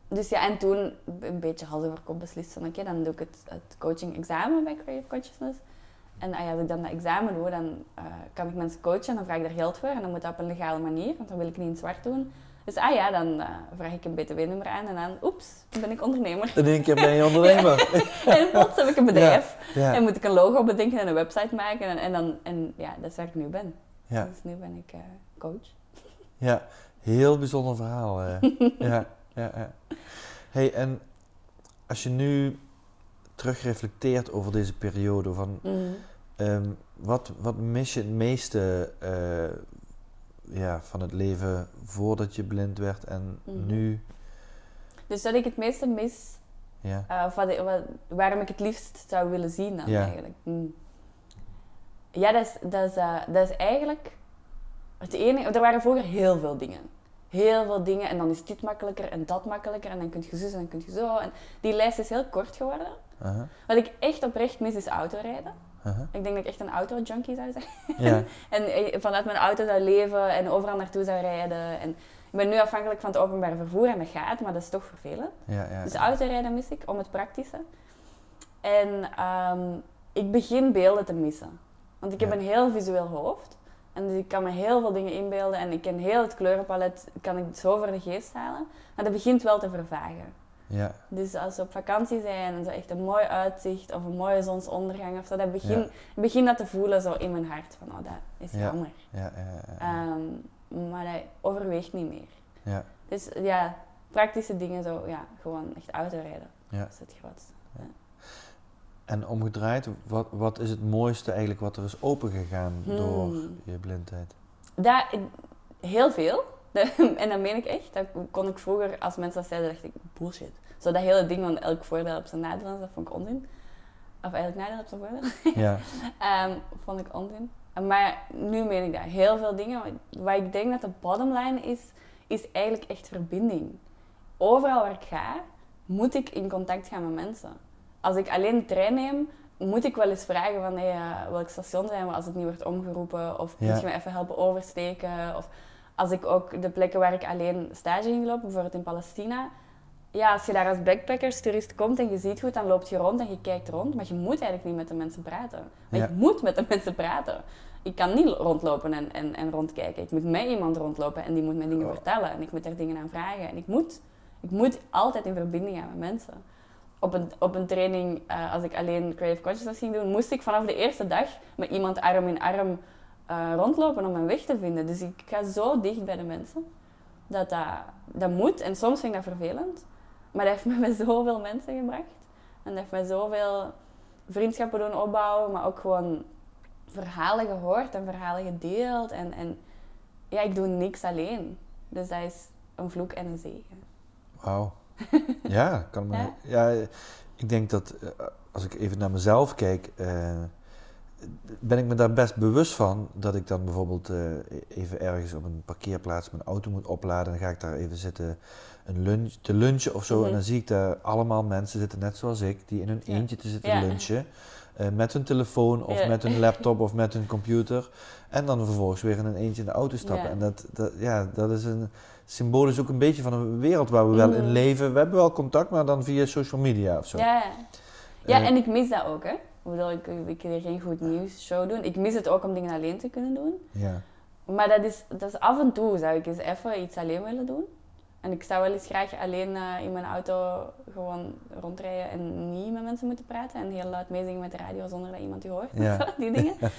dus ja, en toen een beetje hals over kop beslist van oké, dan doe ik het, het coaching examen bij Creative Consciousness. En ah ja, als ik dan dat examen doe, dan eh, kan ik mensen coachen en dan vraag ik daar geld voor. En dan moet dat op een legale manier, want dan wil ik niet in zwart doen. Dus ah ja, dan eh, vraag ik een btw-nummer aan en dan, oeps, ben ik ondernemer. In één keer ben je ondernemer. [laughs] en plots heb ik een bedrijf. Ja. En moet ik een logo bedenken en een website maken. En, en, dan, en ja, dat is waar ik nu ben. Ja. Dus nu ben ik eh, coach. Ja, heel bijzonder verhaal. eh. [laughs] ja, ja, ja. Hey, en als je nu terugreflecteert over deze periode, van, Mhm. ehm, wat, wat mis je het meeste ja, van het leven voordat je blind werd en Mhm. nu? Dus dat ik het meeste mis, Ja, eh, of wat, wat- waarom ik het liefst zou willen zien dan Ja. eigenlijk. Hmm. Ja, dat is, dat, is, eh, dat is eigenlijk het enige. Er waren vroeger heel veel dingen. Heel veel dingen en dan is dit makkelijker en dat makkelijker en dan kun je zus en dan kun je zo. En die lijst is heel kort geworden. Wat ik echt oprecht mis is autorijden. Aha. Ik denk dat ik echt een auto-junkie zou zijn. Ja, [laughs] En eh, vanuit mijn auto zou leven en overal naartoe zou rijden. En ik ben nu afhankelijk van het openbaar vervoer en dat gaat, maar dat is toch vervelend. ja, ja. Dus autorijden mis ik, om het praktische. En ehm, ik begin beelden te missen. Want ik heb een heel visueel hoofd. En dus ik kan me heel veel dingen inbeelden. En ik ken heel het kleurenpalet, kan ik zo voor de geest halen. Maar dat begint wel te vervagen. Ja, Dus als we op vakantie zijn en zo echt een mooi uitzicht of een mooie zonsondergang of zo, dan begin, Ja. begin dat te voelen zo in mijn hart. Van, oh, dat is Ja. jammer. ja, ja, ja, ja. Ehm, maar dat overweegt niet meer. ja, Dus ja, praktische dingen zo, ja, gewoon echt autorijden. ja. Dat is het grootste. En omgedraaid, wat, wat is het mooiste eigenlijk wat er is opengegaan door Hmm. je blindheid? Dat, heel veel. [laughs] en dat meen ik echt. Dat kon ik vroeger, als mensen dat zeiden, dacht ik, bullshit. Zo dat hele ding van elk voordeel op zijn nadeel, dat vond ik onzin. Of eigenlijk nadeel op zijn voordeel. Ja, [laughs] Ehm, vond ik onzin. Maar nu meen ik dat. Heel veel dingen. Wat ik denk dat de bottomline is, is eigenlijk echt verbinding. Overal waar ik ga, moet ik in contact gaan met mensen. Als ik alleen de trein neem, moet ik wel eens vragen van hey, eh, welk station zijn we als het niet wordt omgeroepen. Of Ja. moet je me even helpen oversteken. Of als ik ook de plekken waar ik alleen stage ging lopen, bijvoorbeeld in Palestina. Ja, als je daar als backpackers-toerist komt en je ziet goed, dan loop je rond en je kijkt rond. Maar je moet eigenlijk niet met de mensen praten. Maar Ja. ik moet met de mensen praten. Ik kan niet rondlopen en, en, en rondkijken. Ik moet met iemand rondlopen en die moet mij dingen Oh. vertellen. En ik moet daar dingen aan vragen. En ik moet, ik moet altijd in verbinding gaan met mensen. Op een, op een training, eh, als ik alleen Creative Consciousness ging doen, moest ik vanaf de eerste dag met iemand arm in arm eh, rondlopen om mijn weg te vinden. Dus ik ga zo dicht bij de mensen. Dat, dat dat moet. En soms vind ik dat vervelend. Maar dat heeft me [laughs] bij zoveel mensen gebracht. En dat heeft mij zoveel vriendschappen doen opbouwen. Maar ook gewoon verhalen gehoord en verhalen gedeeld. En, en ja, ik doe niks alleen. Dus dat is een vloek en een zegen. wauw. [laughs] Ja, kan me, ja. ik denk dat eh, als ik even naar mezelf kijk, eh, ben ik me daar best bewust van dat ik dan bijvoorbeeld eh, even ergens op een parkeerplaats mijn auto moet opladen. Dan ga ik daar even zitten een lunch, te lunchen of zo. Mhm. En dan zie ik daar allemaal mensen zitten, net zoals ik, die in hun Ja. eentje te zitten Ja. lunchen. eh, met hun telefoon of Ja. met hun laptop [laughs] of met hun computer. En dan vervolgens weer in een eentje in de auto stappen. En dat, dat, ja, dat is een symbolisch ook een beetje van een wereld waar we wel in Mhm. leven. We hebben wel contact, maar dan via social media of zo. Ja, ja. ja Eh, en ik mis dat ook. Hè. Ik ik, hier geen goed nieuws show doen. Ik mis het ook om dingen alleen te kunnen doen. ja. Maar dat is, dat is af en toe zou ik eens even iets alleen willen doen. En ik zou wel eens graag alleen eh, in mijn auto gewoon rondrijden en niet met mensen moeten praten. En heel luid meezingen met de radio zonder dat iemand je hoort. Ja. [laughs] Die dingen. [laughs]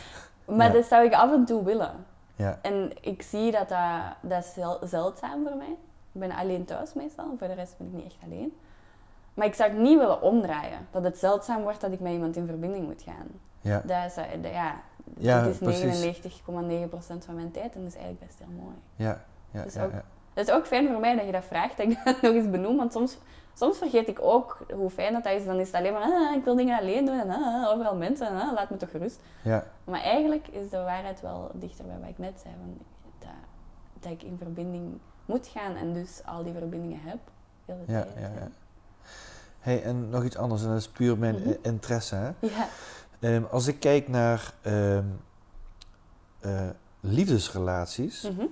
Maar Ja. dat zou ik af en toe willen. Ja. En ik zie dat dat, dat is zeldzaam voor mij. Ik ben alleen thuis meestal. Voor de rest ben ik niet echt alleen. Maar ik zou het niet willen omdraaien. Dat het zeldzaam wordt dat ik met iemand in verbinding moet gaan. Ja. Dat is, eh, dat- ja, Ja, het is precies. 99,9% van mijn tijd en dat is eigenlijk best heel mooi. Ja. Ja. Dus ja, ook- ja. Het is ook fijn voor mij dat je dat vraagt, dat ik [laughs] dat nog eens benoem. Want soms, soms vergeet ik ook hoe fijn dat, dat is. Dan is het alleen maar, ah, ik wil dingen alleen doen en ah, overal mensen, en, ah, laat me toch gerust. Ja. Maar eigenlijk is de waarheid wel dichter bij wat ik net zei. Van, dat, dat ik in verbinding moet gaan en dus al die verbindingen heb. Heel de Ja, tijd. ja, ja. Hey, en nog iets anders, en dat is puur mijn Mhm. interesse. Hè? Ja. Ehm, als ik kijk naar ehm, eh, liefdesrelaties, Mhm.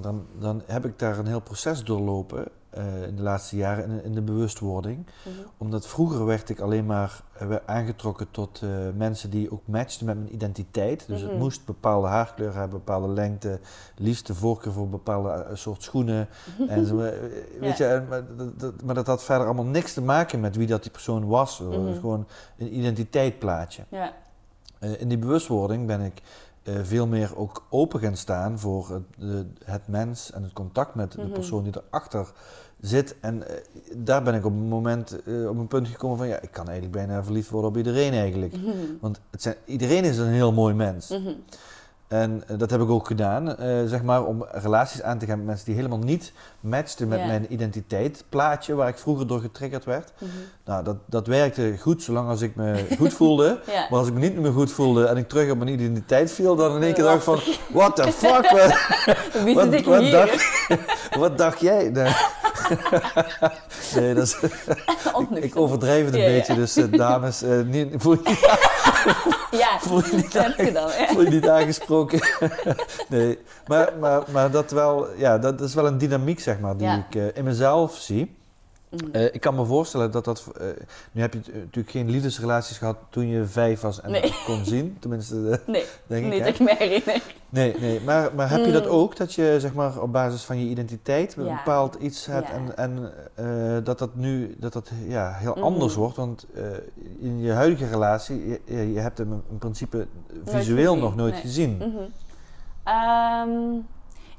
dan, dan heb ik daar een heel proces doorlopen uh, in de laatste jaren in, in de bewustwording. Mhm. Omdat vroeger werd ik alleen maar uh, aangetrokken tot uh, mensen die ook matchten met mijn identiteit. Dus het mhm. moest bepaalde haarkleur hebben, bepaalde lengte, liefst de voorkeur voor bepaalde soort schoenen. en zo, [laughs] weet je, maar, dat, maar dat had verder allemaal niks te maken met wie dat die persoon was. Mm -hmm. Gewoon een identiteitplaatje. Ja. in die bewustwording ben ik uh, veel meer ook open gaan staan voor het, het mens en het contact met de mhm. persoon die erachter zit. En uh, daar ben ik op een moment uh, op een punt gekomen van ja, ik kan eigenlijk bijna verliefd worden op iedereen eigenlijk. Mhm. Want het zijn, iedereen is een heel mooi mens. Mm en eh, dat heb ik ook gedaan, uh, zeg maar, om relaties aan te gaan met mensen die helemaal niet matchten met mijn identiteitsplaatje, waar ik vroeger door getriggerd werd. Mhm. Nou, dat, dat werkte goed zolang als ik me goed voelde. [laughs] Maar als ik me niet meer goed voelde en ik terug op mijn identiteit viel, dan in één keer dacht ik van, [laughs] what the fuck? wat, [laughs] wat, dacht, wat dacht jij? Nee. nee, dat is, ik, ik, overdrijf het een beetje, dus uh, dames, uh, niet, voel je niet, ja, voel je niet, gedaan, voel je niet aangesproken. [laughs] nee, maar, maar, maar dat, wel, ja, dat is wel een dynamiek zeg maar, die ik uh, in mezelf zie. Uh, ik kan me voorstellen dat dat. Uh, nu heb je natuurlijk geen liefdesrelaties gehad toen je vijf was en nee. kon zien. Tenminste, uh, [laughs] nee, denk niet ik. Niet ik me herinner. Nee, nee. Maar, maar heb je dat mm. ook? Dat je zeg maar op basis van je identiteit een bepaald iets hebt ja. en, en dat dat nu dat dat, ja, heel mm. anders wordt? Want in je huidige relatie, je, je hebt hem in principe visueel nog nooit nee. gezien. Mm -hmm. um,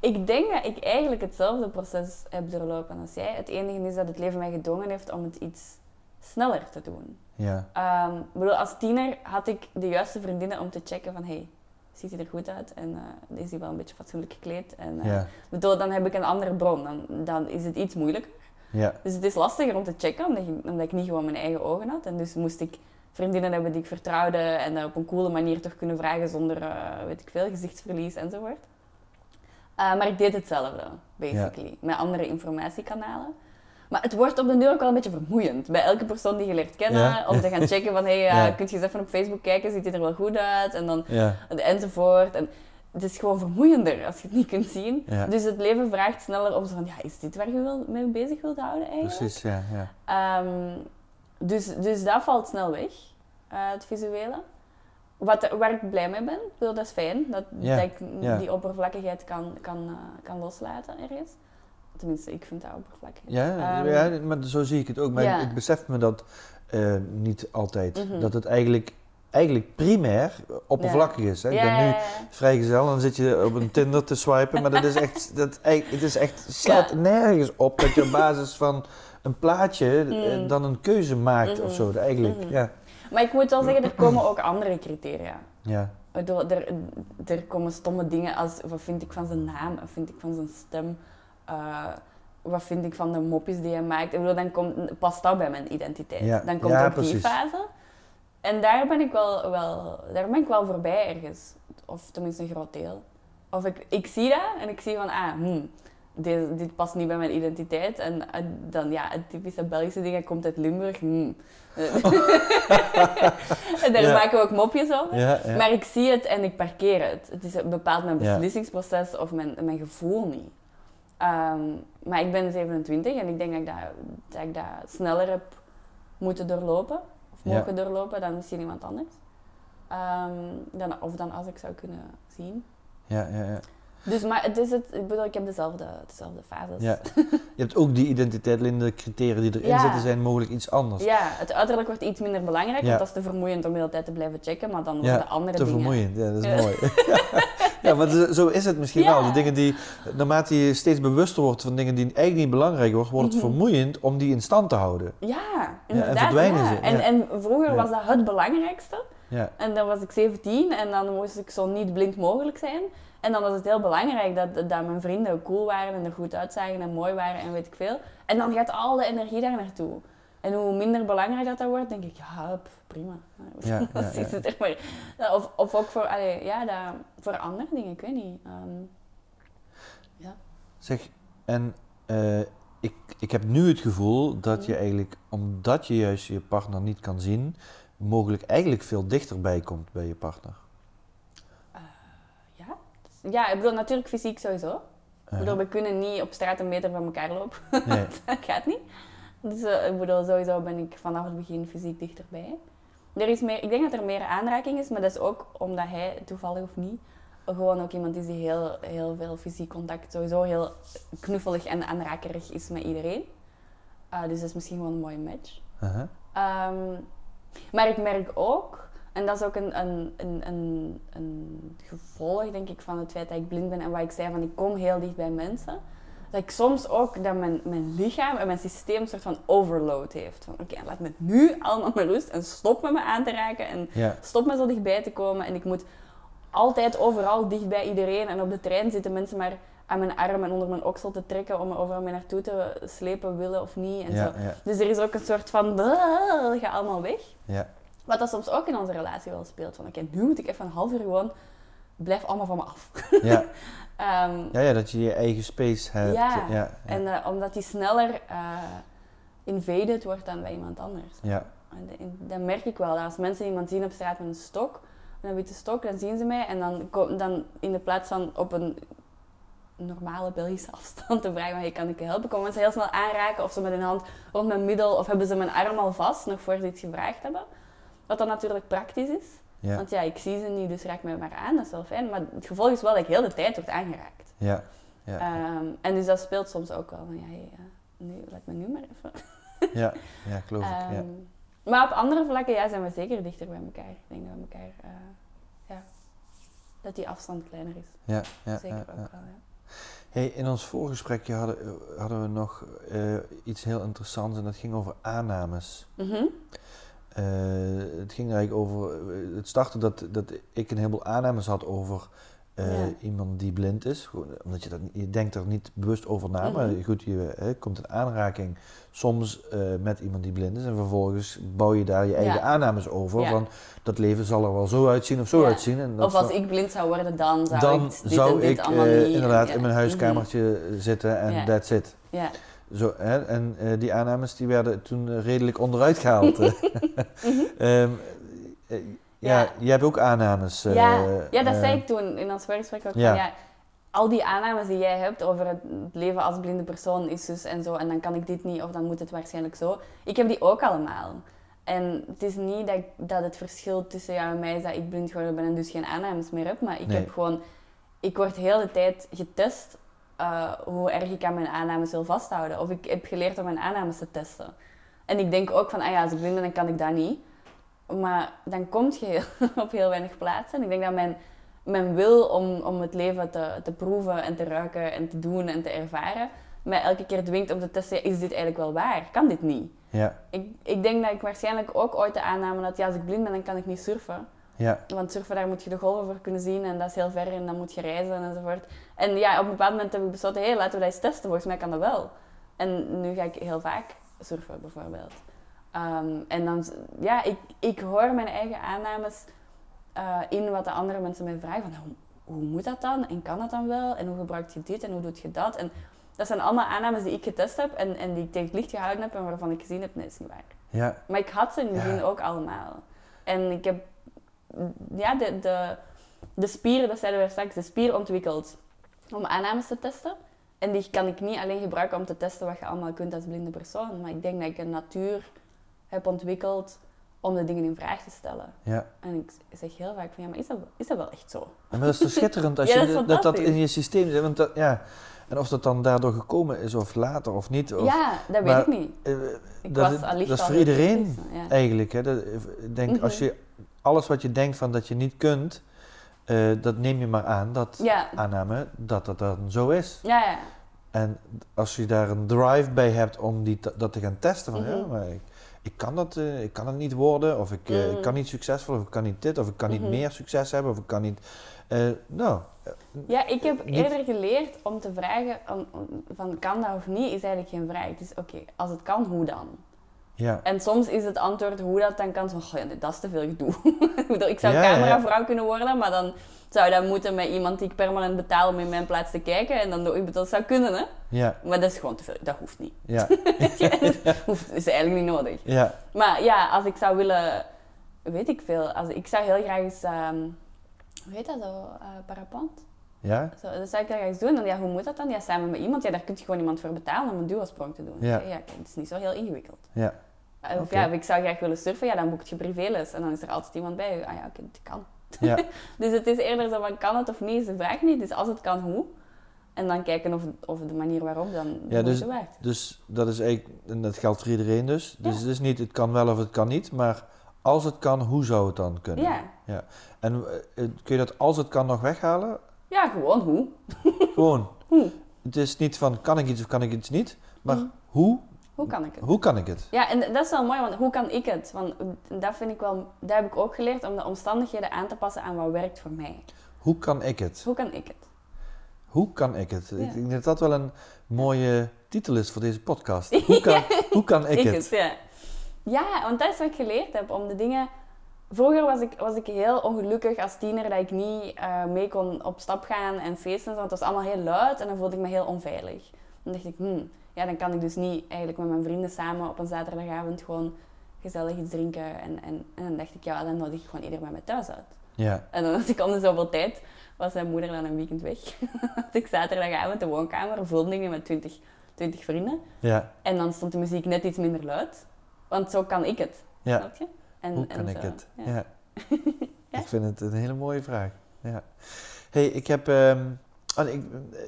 ik denk dat ik eigenlijk hetzelfde proces heb doorlopen als jij. Het enige is dat het leven mij gedwongen heeft om het iets sneller te doen. Ja. Um, bedoel, als tiener had ik de juiste vriendinnen om te checken van... Hey, ziet hij er goed uit en uh, is hij wel een beetje fatsoenlijk gekleed. En, uh, ja. bedoel, dan heb ik een andere bron. Dan, dan is het iets moeilijker. Ja. Dus het is lastiger om te checken, omdat, ik, omdat ik niet gewoon mijn eigen ogen had. En dus moest ik vriendinnen hebben die ik vertrouwde en op een coole manier toch kunnen vragen zonder, uh, weet ik veel, gezichtsverlies enzovoort. Uh, maar ik deed hetzelfde, basically. Met andere informatiekanalen. Maar het wordt op de duur ook wel een beetje vermoeiend. Bij elke persoon die je leert kennen. Om te gaan checken van, hé, hey, [laughs] uh, kun je eens even op Facebook kijken, ziet hij er wel goed uit? En dan enzovoort. En het is gewoon vermoeiender als je het niet kunt zien. Dus het leven vraagt sneller om zo van, ja, is dit waar je wil, mee bezig wilt houden eigenlijk? Precies, ja. ja. Um, dus, dus dat valt snel weg, uh, het visuele. Wat, waar ik blij mee ben, dat is fijn. Dat, dat ik die oppervlakkigheid kan, kan, uh, kan loslaten ergens. Tenminste, ik vind dat oppervlakkig. Ja, um, ja, maar zo zie ik het ook. Maar ik besef me dat uh, niet altijd. Mm -hmm. Dat het eigenlijk, eigenlijk primair oppervlakkig is. Hè? Ik ben nu vrijgezel en dan zit je op een Tinder te swipen. Maar dat is echt, [laughs] dat, het is echt, slaat nergens op dat je op basis van een plaatje mm. dan een keuze maakt mm -hmm. of zo. Eigenlijk, -hmm. ja. Maar ik moet wel zeggen, er komen ook andere criteria. Ja. Er, er komen stomme dingen als wat vind ik van zijn naam, wat vind ik van zijn stem, uh, wat vind ik van de mopjes die hij maakt. Ik bedoel, dan komt, past dat bij mijn identiteit. Ja. Dan komt ja, ook die fase. En daar ben ik wel, wel, daar ben ik wel voorbij ergens. Of tenminste een groot deel. Of ik, ik zie dat en ik zie van, ah, hmm, dit, dit past niet bij mijn identiteit. En dan, ja, het typische Belgische dingen komt uit Limburg. En [laughs] daar maken we ook mopjes over. Ja, ja. Maar ik zie het en ik parkeer het. Het is, bepaalt mijn beslissingsproces of mijn, mijn gevoel niet. Um, maar ik ben 27 en ik denk dat ik dat, dat, ik dat sneller heb moeten doorlopen. Of mogen doorlopen dan misschien iemand anders. Um, dan, of dan als ik zou kunnen zien. Ja, ja, ja. Dus, maar het is het, ik bedoel, ik heb dezelfde, dezelfde fases. Ja. [laughs] Je hebt ook die identiteit, alleen de criteria die erin zitten zijn mogelijk iets anders. Ja, het uiterlijk wordt iets minder belangrijk, want dat is te vermoeiend om de hele tijd te blijven checken, maar dan worden andere te dingen... te vermoeiend, ja, dat is mooi. [laughs] ja, maar zo is het misschien wel. De dingen die, naarmate je steeds bewuster wordt van dingen die eigenlijk niet belangrijk worden, wordt het mhm. vermoeiend om die in stand te houden. Ja, inderdaad. en verdwijnen ze. En, en vroeger was dat het belangrijkste. Ja. En dan was ik 17 en dan moest ik zo niet blind mogelijk zijn. En dan was het heel belangrijk dat, dat mijn vrienden cool waren en er goed uitzagen en mooi waren en weet ik veel. En dan gaat al de energie daar naartoe. En hoe minder belangrijk dat, dat wordt, denk ik, ja, prima. Ja, ja, [laughs] ja. maar. Of, of ook voor, allee, ja, dat, voor andere dingen, ik weet niet. Um, ja. Zeg, en uh, ik, ik heb nu het gevoel dat je eigenlijk, omdat je juist je partner niet kan zien, mogelijk eigenlijk veel dichterbij komt bij je partner. Ja, ik bedoel natuurlijk fysiek sowieso. Ik bedoel, we kunnen niet op straat een meter van elkaar lopen. [laughs] Nee. dat gaat niet. Dus eh, ik bedoel, sowieso ben ik vanaf het begin fysiek dichterbij. Er is meer, ik denk dat er meer aanraking is, maar dat is ook omdat hij, toevallig of niet, gewoon ook iemand is die heel, heel veel fysiek contact, sowieso heel knuffelig en aanrakerig is met iedereen. Uh, dus dat is misschien gewoon een mooie match. Um, maar ik merk ook, en dat is ook een, een, een, een, een gevolg denk ik van het feit dat ik blind ben en wat ik zei van ik kom heel dicht bij mensen, dat ik soms ook dat mijn, mijn lichaam en mijn systeem een soort van overload heeft. Van oké, laat me nu allemaal met rust en stop met me aan te raken en Ja. stop met zo dichtbij te komen. En ik moet altijd overal dicht bij iedereen en op de trein zitten mensen maar aan mijn arm en onder mijn oksel te trekken om me overal mee naartoe te slepen, willen of niet. En Ja, zo. ja. Dus er is ook een soort van, ga allemaal weg. Ja. Wat dat soms ook in onze relatie wel speelt. Van oké, nu moet ik even een half uur gewoon, blijf allemaal van me af. [laughs] Ja. [laughs] Ehm, Ja, ja, dat je je eigen space hebt. Ja, ja, ja. En eh, omdat die sneller eh, invaded wordt dan bij iemand anders. ja. En dat merk ik wel. Dat als mensen iemand zien op straat met een stok, met een witte stok, dan zien ze mij. En dan, dan in de plaats van op een normale Belgische [laughs] afstand te vragen, hey, kan ik je helpen? Komen mensen heel snel aanraken of ze met hun hand rond mijn middel of hebben ze mijn arm al vast, nog voor ze iets gevraagd hebben. Wat dan natuurlijk praktisch is. Ja. Want ja, ik zie ze niet, dus raak mij maar aan. Dat is wel fijn. Maar het gevolg is wel dat ik heel de tijd word aangeraakt. Ja. Ja. Ehm, en dus dat speelt soms ook wel van, ja, hey, eh, nu, laat me nu maar even. [laughs] ja. ja, geloof ik. Ja. Ehm, Maar op andere vlakken ja, zijn we zeker dichter bij elkaar. Ik denk dat we elkaar, eh, ja, dat die afstand kleiner is. Ja, ja, zeker ook wel, ja. Hey, in ons voorgesprekje hadden, hadden we nog eh, iets heel interessants en dat ging over aannames. Mhm. Eh, het ging eigenlijk over. Het startte dat, dat ik een heleboel aannames had over eh, Ja. iemand die blind is. Gewoon, omdat je, dat, je denkt er niet bewust over na, maar Mhm. goed, je hè, komt in aanraking soms eh, met iemand die blind is. En vervolgens bouw je daar je eigen Ja. aannames over. Ja. Van dat leven zal er wel zo uitzien of zo uitzien. En dat Of als ik blind zou worden, dan zou dan ik dit zou dit ik allemaal eh, niet. inderdaad in mijn huiskamertje zitten en that's it. Ja. Zo, hè? En eh, die aannames die werden toen eh, redelijk onderuit gehaald. eh. [laughs] [laughs] Ehm, eh, ja, Ja. je hebt ook aannames. ja. ja, dat zei ik toen in ons voorgesprek ook. ja. Van, ja, al die aannames die jij hebt over het leven als blinde persoon is dus en zo, en dan kan ik dit niet of dan moet het waarschijnlijk zo. Ik heb die ook allemaal. En het is niet dat, ik- dat het verschil tussen jou en mij is dat ik blind geworden ben en dus geen aannames meer heb, maar ik Nee. heb gewoon, ik word heel de tijd getest eh, hoe erg ik aan mijn aannames wil vasthouden. Of ik heb geleerd om mijn aannames te testen. En ik denk ook van, ah ja, als ik blind ben, dan kan ik dat niet. Maar dan kom je heel- [laughs] op heel weinig plaatsen. En ik denk dat mijn, mijn wil om, om het leven te, te proeven en te ruiken en te doen en te ervaren, mij elke keer dwingt om te testen, is dit eigenlijk wel waar? Kan dit niet? Ja, Ik, ik denk dat ik waarschijnlijk ook ooit de aanname had, ja, als ik blind ben, dan kan ik niet surfen. Ja, Want surfen, daar moet je de golven voor kunnen zien en dat is heel ver en dan moet je reizen enzovoort. En ja, op een bepaald moment heb ik besloten, hé, laten we dat eens testen, volgens mij kan dat wel. En nu ga ik heel vaak surfen, bijvoorbeeld. Ehm, en dan, ja, ik, ik hoor mijn eigen aannames eh, in wat de andere mensen mij vragen. Van, hoe, hoe moet dat dan? En kan dat dan wel? En hoe gebruik je dit? En hoe doe je dat? En dat zijn allemaal aannames die ik getest heb en, en die ik tegen het licht gehouden heb en waarvan ik gezien heb, nee, is niet waar. ja, Maar ik had ze in het begin Ja. ook allemaal. En ik heb ja, de, de, de spier, dat zeiden we straks, de spier ontwikkeld om aannames te testen. En die kan ik niet alleen gebruiken om te testen wat je allemaal kunt als blinde persoon. Maar ik denk dat ik een natuur heb ontwikkeld om de dingen in vraag te stellen. ja. En ik zeg heel vaak van, ja, maar is dat, is dat wel echt zo? En dat is toch schitterend als [laughs] Ja, je dat dat, in je systeem zit. Want dat, ja. En of dat dan daardoor gekomen is of later of niet. Of, ja, dat maar- weet ik niet. eh, Ik dat, was dat is voor iedereen Ja. eigenlijk. Hè? Dat, ik denk, als Mhm. je alles wat je denkt van dat je niet kunt, eh, dat neem je maar aan, dat Ja. aanname, dat dat dan zo is. Ja, ja. En als je daar een drive bij hebt om die, dat te gaan testen, van ja, Mhm. maar ik, ik kan dat, eh, ik kan het niet worden, of ik, eh, ik Mhm. kan niet succesvol, of ik kan niet dit, of ik kan niet Mhm. meer succes hebben, of ik kan niet. nou, Ja, ik heb Niet- eerder geleerd om te vragen om, om- van kan dat of niet, is eigenlijk geen vraag. Het is oké, als het kan, hoe dan? Ja, En soms is het antwoord hoe dat dan kan, zo, goh, ja, dat is te veel gedoe. [laughs] Ik zou Ja, cameravrouw kunnen worden, maar dan zou dat moeten met iemand die ik permanent betaal om in mijn plaats te kijken. En dan doe ik dat zou kunnen, hè? ja, Maar dat is gewoon te veel, dat hoeft niet. ja, dat [laughs] hoeft, is eigenlijk niet nodig. ja, Maar ja, als ik zou willen, weet ik veel. Als, ik zou heel graag eens, ehm hoe heet dat zo, eh parapent? Ja? Zo, dat zou ik heel graag doen. En ja, hoe moet dat dan? Ja, samen met iemand. Ja, daar kun je gewoon iemand voor betalen om een duo-sprong te doen. Ja. Ja, kijk, het is niet zo heel ingewikkeld. Ja. Of Oké. ja, ik zou graag willen surfen, ja, dan boek je privéles. En dan is er altijd iemand bij je. Ah ja, oké, het kan. Ja. [laughs] Dus het is eerder zo van, kan het of niet, is de vraag niet. Dus als het kan, hoe? En dan kijken of, of de manier waarop dan Ja, dus, waard. dus dat is eigenlijk, en dat geldt voor iedereen dus. Dus Ja. het is niet het kan wel of het kan niet, maar als het kan, hoe zou het dan kunnen? Ja. En eh, kun je dat als het kan nog weghalen? Ja, gewoon hoe. Gewoon. [laughs] Hoe? Het is niet van kan ik iets of kan ik iets niet, maar Mhm. hoe, Hoe kan ik het? hoe kan ik het? Ja, en dat is wel mooi, want hoe kan ik het? Want dat vind ik wel, dat heb ik ook geleerd om de omstandigheden aan te passen aan wat werkt voor mij. Hoe kan ik het? Hoe kan ik het? Hoe kan ik het? Ja. Ik denk dat dat wel een mooie titel is voor deze podcast. [laughs] Hoe kan, hoe kan ik, het? ja. ja, want dat is wat ik geleerd heb, om de dingen... Vroeger was ik, was ik heel ongelukkig als tiener dat ik niet eh, mee kon op stap gaan en feesten, want het was allemaal heel luid en dan voelde ik me heel onveilig. Dan dacht ik, hmm, ja, dan kan ik dus niet eigenlijk met mijn vrienden samen op een zaterdagavond gewoon gezellig iets drinken. En, en, en dan dacht ik, ja, dan nodig ik gewoon iedereen bij mij thuis uit. Ja, En dan als ik om de zoveel tijd was mijn moeder dan een weekend weg. [laughs] had ik zaterdagavond de woonkamer vol dingen met 20, 20 vrienden. ja, En dan stond de muziek net iets minder luid. Want zo kan ik het. ja. Snap je? En, Hoe en kan ik het? [laughs] Ja. Ik vind het een hele mooie vraag. Ja. hey, ik heb... ehm, ah, ik, eh,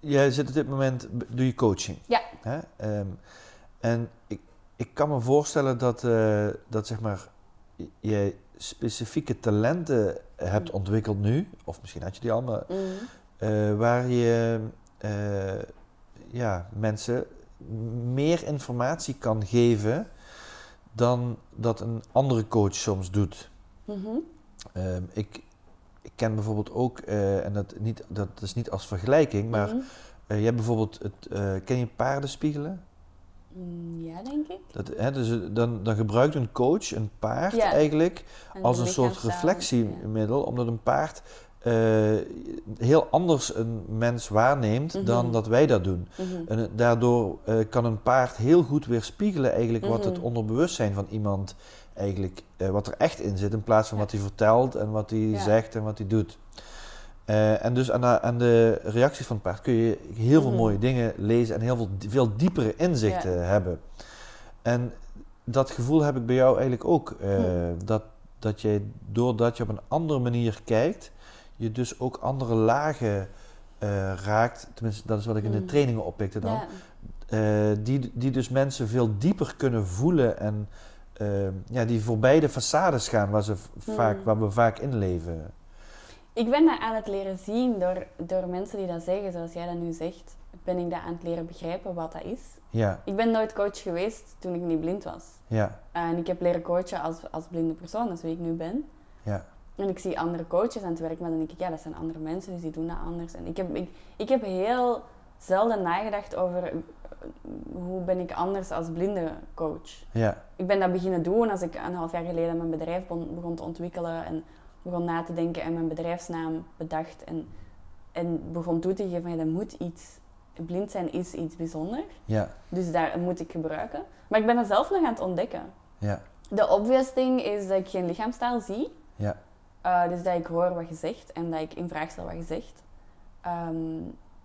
jij zit op dit moment... Doe je coaching? Ja. Hè? Ehm, en ik, ik kan me voorstellen dat, eh, dat zeg maar... je specifieke talenten hebt Mm. ontwikkeld nu. Of misschien had je die al, maar... Mhm. eh, waar je ja, mensen meer informatie kan geven dan dat een andere coach soms doet. Mhm. Ehm, ik, ik ken bijvoorbeeld ook, eh, en dat, niet, dat is niet als vergelijking, maar Mhm. eh, je hebt bijvoorbeeld, het, eh, ken je paardenspiegelen? Mm, Ja, denk ik. Dat, hè, dus dan, dan gebruikt een coach een paard Ja. eigenlijk En als een soort reflectiemiddel, omdat een paard eh, heel anders een mens waarneemt Mhm. dan dat wij dat doen. Mhm. En eh, daardoor eh, kan een paard heel goed weerspiegelen eigenlijk wat het Mhm. onderbewustzijn van iemand eigenlijk, wat er echt in zit, in plaats van Ja. wat hij vertelt en wat hij Ja. zegt en wat hij doet. En dus aan de, aan de reacties van het paard kun je heel veel Mhm. mooie dingen lezen en heel veel, veel diepere inzichten hebben. En dat gevoel heb ik bij jou eigenlijk ook. dat, dat je, doordat je op een andere manier kijkt, je dus ook andere lagen eh, raakt. Tenminste, dat is wat ik in de Mm. trainingen oppikte dan. Ja. Eh, die, die dus mensen veel dieper kunnen voelen en eh, ja, die voorbij de façades gaan waar, ze Mm. vaak, waar we vaak in leven. Ik ben dat aan het leren zien door, door mensen die dat zeggen, zoals jij dat nu zegt. Ben ik dat aan het leren begrijpen wat dat is. Ja, Ik ben nooit coach geweest toen ik niet blind was. ja, En ik heb leren coachen als, als blinde persoon, dat is wie ik nu ben. ja, En ik zie andere coaches aan het werk, maar dan denk ik, ja, dat zijn andere mensen, dus die doen dat anders. En ik heb, ik, ik heb heel zelden nagedacht over eh, hoe ben ik anders als blinde coach. ja, Ik ben dat beginnen doen als ik een half jaar geleden mijn bedrijf begon, begon te ontwikkelen en begon na te denken en mijn bedrijfsnaam bedacht en, en begon toe te geven van ja, dat moet iets, blind zijn is iets bijzonders, ja, dus daar moet ik gebruiken. Maar ik ben dat zelf nog aan het ontdekken. ja, De obvious thing is dat ik geen lichaamstaal zie, ja, uh, dus dat ik hoor wat je zegt en dat ik in vraag stel wat je zegt. Ehm,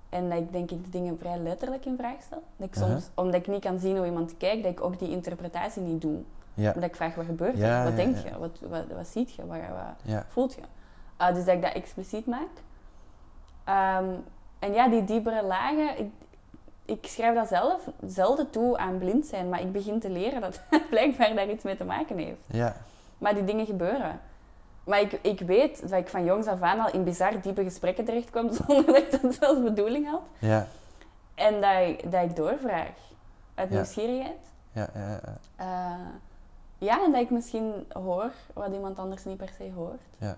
en dat ik denk ik de dingen vrij letterlijk in vraag stel. Dat ik soms, Uh-huh. omdat ik niet kan zien hoe iemand kijkt, dat ik ook die interpretatie niet doe. ja, Dat ik vraag, wat gebeurt er? Wat ja, denk je? Wat, wat, wat ziet je? Wat, wat voelt je? Uh, dus dat ik dat expliciet maak. Ehm, en ja, die diepere lagen, ik, ik schrijf dat zelf zelden toe aan blind zijn, maar ik begin te leren dat het [laughs] blijkbaar daar iets mee te maken heeft. ja, Maar die dingen gebeuren. Maar ik, ik weet dat ik van jongs af aan al in bizar diepe gesprekken terechtkwam [laughs] zonder dat ik dat zelfs bedoeling had. ja, En dat ik, dat ik doorvraag. Uit Ja. nieuwsgierigheid. ja, ja, ja, Eh, ja, en dat ik misschien hoor wat iemand anders niet per se hoort. Ja.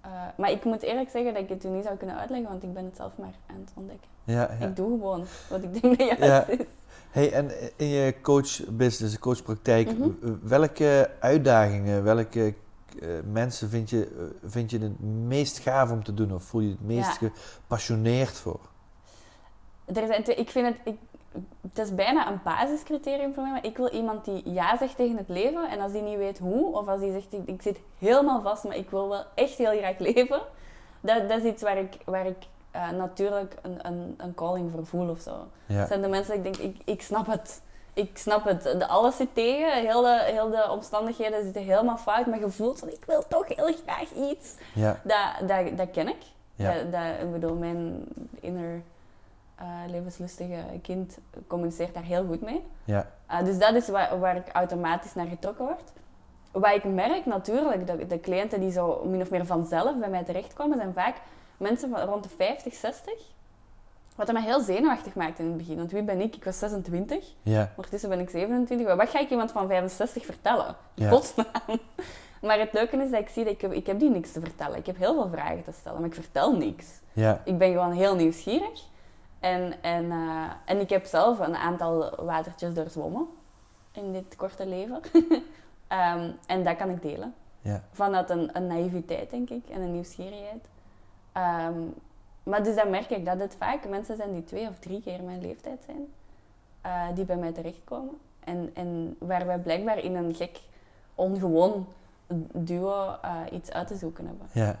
Eh, maar ik moet eerlijk zeggen dat ik het u niet zou kunnen uitleggen, want ik ben het zelf maar aan het ontdekken. ja, ja. Ik doe gewoon wat ik denk dat juist Ja. is. Hey, en in je coachbusiness, coachpraktijk, Mhm. welke uitdagingen, welke eh, mensen vind je, eh, vind je het meest gaaf om te doen? Of voel je het meest Ja. gepassioneerd voor? Er ik vind het, ik, het is bijna een basiscriterium voor mij, maar ik wil iemand die ja zegt tegen het leven. En als die niet weet hoe, of als die zegt, ik, ik zit helemaal vast, maar ik wil wel echt heel graag [laughs] leven. Dat, dat is iets waar ik, waar ik eh, natuurlijk een, een, een calling voor voel of zo. Ja. Dat zijn de mensen dat ik denk, ik, ik snap het. Ik snap het. De, alles zit tegen, heel de, heel de omstandigheden zitten helemaal fout, maar je voelt van ik wil toch heel graag iets. Ja. Dat, dat, dat ken ik. Ja. Dat, dat, ik bedoel, mijn inner eh, levenslustige kind communiceert daar heel goed mee. Ja. Uh, dus dat is waar, waar ik automatisch naar getrokken word. Wat ik merk natuurlijk, de, de cliënten die zo min of meer vanzelf bij mij terechtkomen, zijn vaak mensen van rond de 50, 60. Wat dat mij heel zenuwachtig maakt in het begin. Want wie ben ik? Ik was 26. Ja. Ondertussen ben ik 27. Wat ga ik iemand van 65 vertellen? Ja. Godsnaam. [laughs] Maar het leuke is dat ik zie dat ik, heb- ik heb die niks te vertellen. Ik heb heel veel vragen te stellen, maar ik vertel niks. Ja. Ik ben gewoon heel nieuwsgierig. En, en, eh, en ik heb zelf een aantal watertjes doorzwommen in dit korte leven. [laughs] Ehm, en dat kan ik delen. Ja. Vanuit een, een naïviteit, denk ik, en een nieuwsgierigheid. Ehm, maar dus dan merk ik dat het vaak mensen zijn die twee of drie keer mijn leeftijd zijn, eh, die bij mij terechtkomen. En, en waar wij blijkbaar in een gek, ongewoon duo eh, iets uit te zoeken hebben. Ja.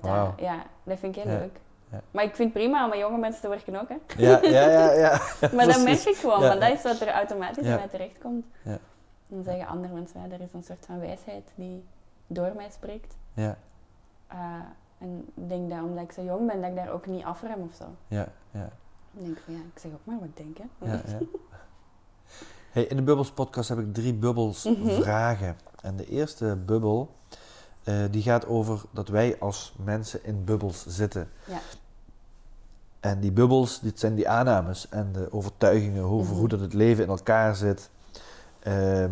Wauw. ja, dat vind ik heel Ja, leuk. ja. Maar ik vind het prima om met jonge mensen te werken ook. Hè. Ja, ja, ja, ja. [laughs] [laughs] Maar dat merk ik gewoon, Ja. want dat is wat er automatisch bij mij terechtkomt. Ja. Dan zeggen andere mensen, ja, er is een soort van wijsheid die door mij spreekt. Ja, Eh, en ik denk dat omdat ik zo jong ben, dat ik daar ook niet afrem of zo. ja, ja. Dan denk ik van ja, ik zeg ook maar wat ik denk. Hè. ja, ja. Hey, in de Bubbles podcast heb ik drie bubbels Mhm. vragen. En de eerste bubbel, eh, die gaat over dat wij als mensen in bubbels zitten. Ja. En die bubbels, dit zijn die aannames en de overtuigingen over Mhm. hoe dat het leven in elkaar zit. Ehm,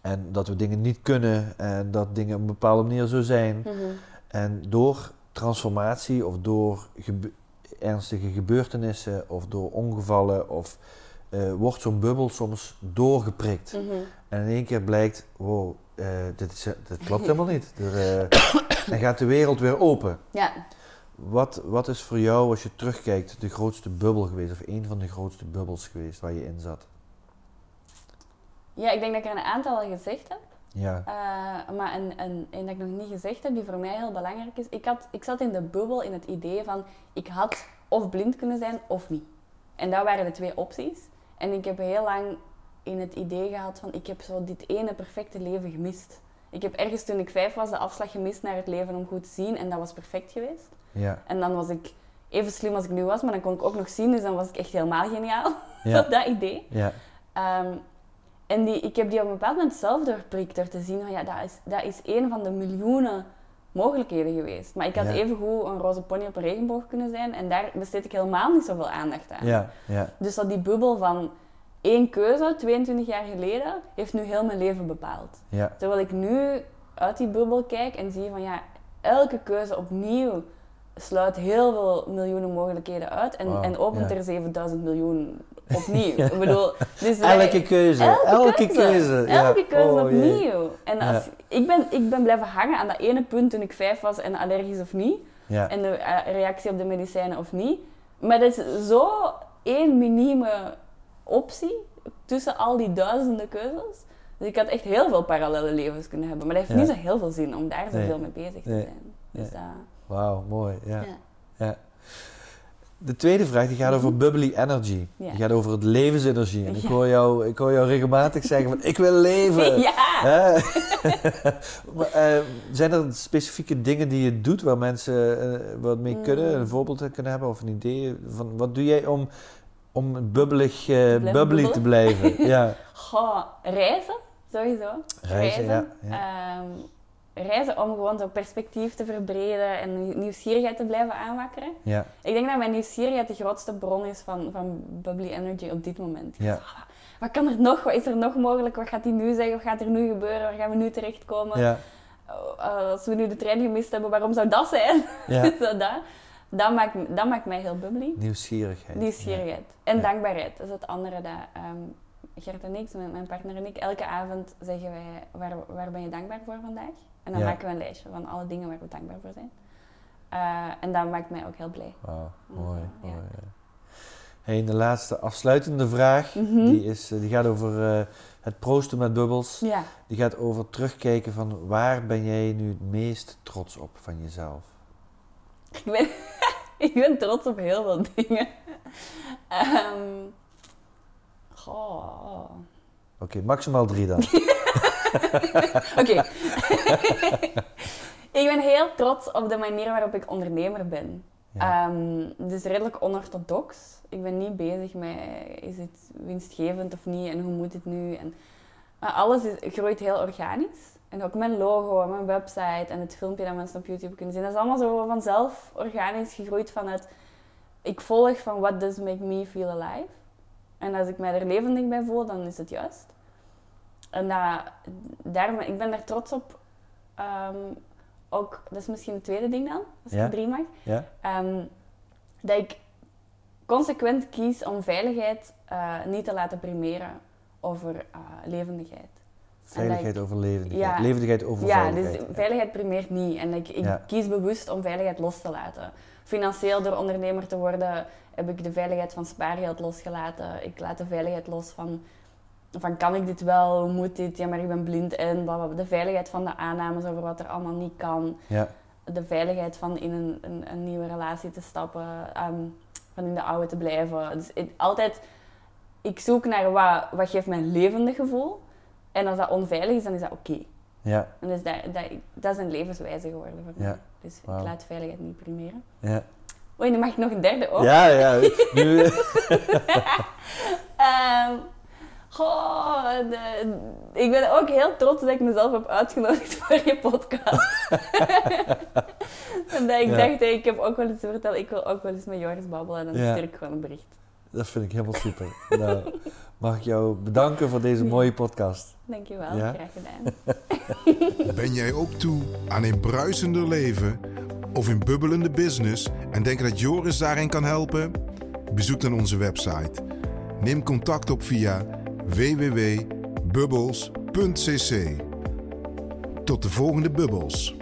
en dat we dingen niet kunnen en dat dingen op een bepaalde manier zo zijn. Mhm. En door transformatie of door gebe- ernstige gebeurtenissen of door ongevallen of eh, wordt zo'n bubbel soms doorgeprikt. Mhm. En in één keer blijkt, wow, eh, dit, is, dit klopt [laughs] helemaal niet. Er, eh, dan gaat de wereld weer open. Ja, Wat, wat is voor jou, als je terugkijkt, de grootste bubbel geweest? Of een van de grootste bubbels geweest waar je in zat? ja, ik denk dat ik er een aantal al gezegd heb. Ja, Eh, maar een, een, een dat ik nog niet gezegd heb, die voor mij heel belangrijk is. Ik, had, ik zat in de bubbel in het idee van, ik had of blind kunnen zijn of niet. En dat waren de twee opties. En ik heb heel lang in het idee gehad van, ik heb zo dit ene perfecte leven gemist. Ik heb ergens toen ik vijf was de afslag gemist naar het leven om goed te zien en dat was perfect geweest. ja, En dan was ik even slim als ik nu was, maar dan kon ik ook nog zien, dus dan was ik echt helemaal geniaal. ja, [laughs] dat idee. ja, Ehm, en die, ik heb die op een bepaald moment zelf doorprikt door te zien van ja, dat is, dat is een van de miljoenen mogelijkheden geweest. Maar ik had Ja. evengoed een roze pony op een regenboog kunnen zijn en daar besteed ik helemaal niet zoveel aandacht aan. ja, ja, Dus dat die bubbel van één keuze, 22 jaar geleden, heeft nu heel mijn leven bepaald. ja, Terwijl ik nu uit die bubbel kijk en zie van ja, elke keuze opnieuw sluit heel veel miljoenen mogelijkheden uit en, en opent er 7000 miljoen opnieuw. Ik bedoel, dus [laughs] Elke keuze, elke, keuze. ja. Elke keuze Oh, jee. opnieuw. En als, ik, ben, ik ben blijven hangen aan dat ene punt toen ik vijf was en allergisch of niet. Ja, En de eh, reactie op de medicijnen of niet. Maar dat is zo één minieme optie tussen al die duizenden keuzes. Dus ik had echt heel veel parallele levens kunnen hebben. Maar dat heeft Ja. niet zo heel veel zin om daar Nee. zoveel mee bezig te Nee. zijn. Dus dat, wauw, mooi. Ja. ja. De tweede vraag die gaat over bubbly energy. Mhm. Ja. Die gaat over het levensenergie. En ik, hoor jou, ik hoor jou regelmatig zeggen van ik wil leven. [laughs] Ja! [laughs] Maar, eh, zijn er specifieke dingen die je doet waar mensen eh, wat mee kunnen? Mm. Een voorbeeld kunnen hebben of een idee? Van, wat doe jij om, om bubbelig, eh, bubbly bubbelen? te blijven? [laughs] ja. Goh, reizen, sowieso. Reizen, ja. Ehm, reizen om gewoon zo perspectief te verbreden en nieuwsgierigheid te blijven aanwakkeren. ja, Ik denk dat mijn nieuwsgierigheid de grootste bron is van, van bubbly energy op dit moment. ja, Wat kan er nog? Wat is er nog mogelijk? Wat gaat hij nu zeggen? Wat gaat er nu gebeuren? Waar gaan we nu terechtkomen? ja, Uh, als we nu de trein gemist hebben, waarom zou dat zijn? ja. [laughs] Zo dat, dat, maakt, dat maakt mij heel bubbly. Nieuwsgierigheid. Nieuwsgierigheid. En dankbaarheid. Dat is het andere dat ehm, Gert en ik, mijn mijn partner en ik, elke avond zeggen wij, waar, waar ben je dankbaar voor vandaag? En dan Ja. maken we een lijstje van alle dingen waar we dankbaar voor zijn. Eh, en dat maakt mij ook heel blij. Ja. Wauw, mooi. Ja. mooi ja. Hey, en de laatste afsluitende vraag, Mhm. die, is, eh, die gaat over eh, het proosten met bubbels. Ja. Die gaat over terugkijken van waar ben jij nu het meest trots op van jezelf? Ik ben, [laughs] ik ben trots op heel veel dingen. Ehm goh. Oké, maximaal drie dan. [laughs] Oké. [laughs] ik ben heel trots op de manier waarop ik ondernemer ben. Ja. Het is redelijk onorthodox. Ik ben niet bezig met is het winstgevend of niet en hoe moet het nu. En, maar alles is, groeit heel organisch. En ook mijn logo en mijn website en het filmpje dat mensen op YouTube kunnen zien. Dat is allemaal zo vanzelf organisch gegroeid vanuit... Ik volg van what does make me feel alive. En als ik mij er levendig bij voel, dan is het juist. En dat, daarom, ik ben daar trots op. Ehm, ook, dat is misschien het tweede ding dan, als Ja. ik drie mag. Ja? Ehm, dat ik consequent kies om veiligheid eh, niet te laten primeren over eh, levendigheid. Veiligheid over levendigheid. Ja. Levendigheid over Ja, veiligheid. dus veiligheid primeert niet. En ik, ik Ja. kies bewust om veiligheid los te laten. Financieel door ondernemer te worden, heb ik de veiligheid van spaargeld losgelaten. Ik laat de veiligheid los van, van kan ik dit wel, hoe moet dit, ja maar ik ben blind en bla, bla, bla. De veiligheid van de aannames over wat er allemaal niet kan. Ja, De veiligheid van in een, een, een nieuwe relatie te stappen, ehm, van in de oude te blijven. Dus ik, altijd, ik zoek naar wat, wat geeft mij een levendig gevoel. En als dat onveilig is, dan is dat oké. ja, En dus dat, dat, dat is een levenswijze geworden voor mij. Ja. Dus ik laat veiligheid niet primeren. ja. Oei, nu mag ik nog een derde ook. Ja, ja. Nu, [laughs] Ehm, goh, de- ik ben ook heel trots dat ik mezelf heb uitgenodigd [laughs] voor je podcast. [laughs] en dat ik Ja. dacht, hey, ik heb ook wel iets te vertellen. Ik wil ook wel eens met Joris babbelen. En dan Ja. stuur ik gewoon een bericht. dat vind ik helemaal super. Nou, mag ik jou bedanken voor deze mooie podcast. Dankjewel, Ja. graag gedaan. [laughs] Ben jij ook toe aan een bruisender leven of een bubbelende business en denk dat Joris daarin kan helpen? Bezoek dan onze website. Neem contact op via www.bubbles.cc. Tot de volgende bubbels.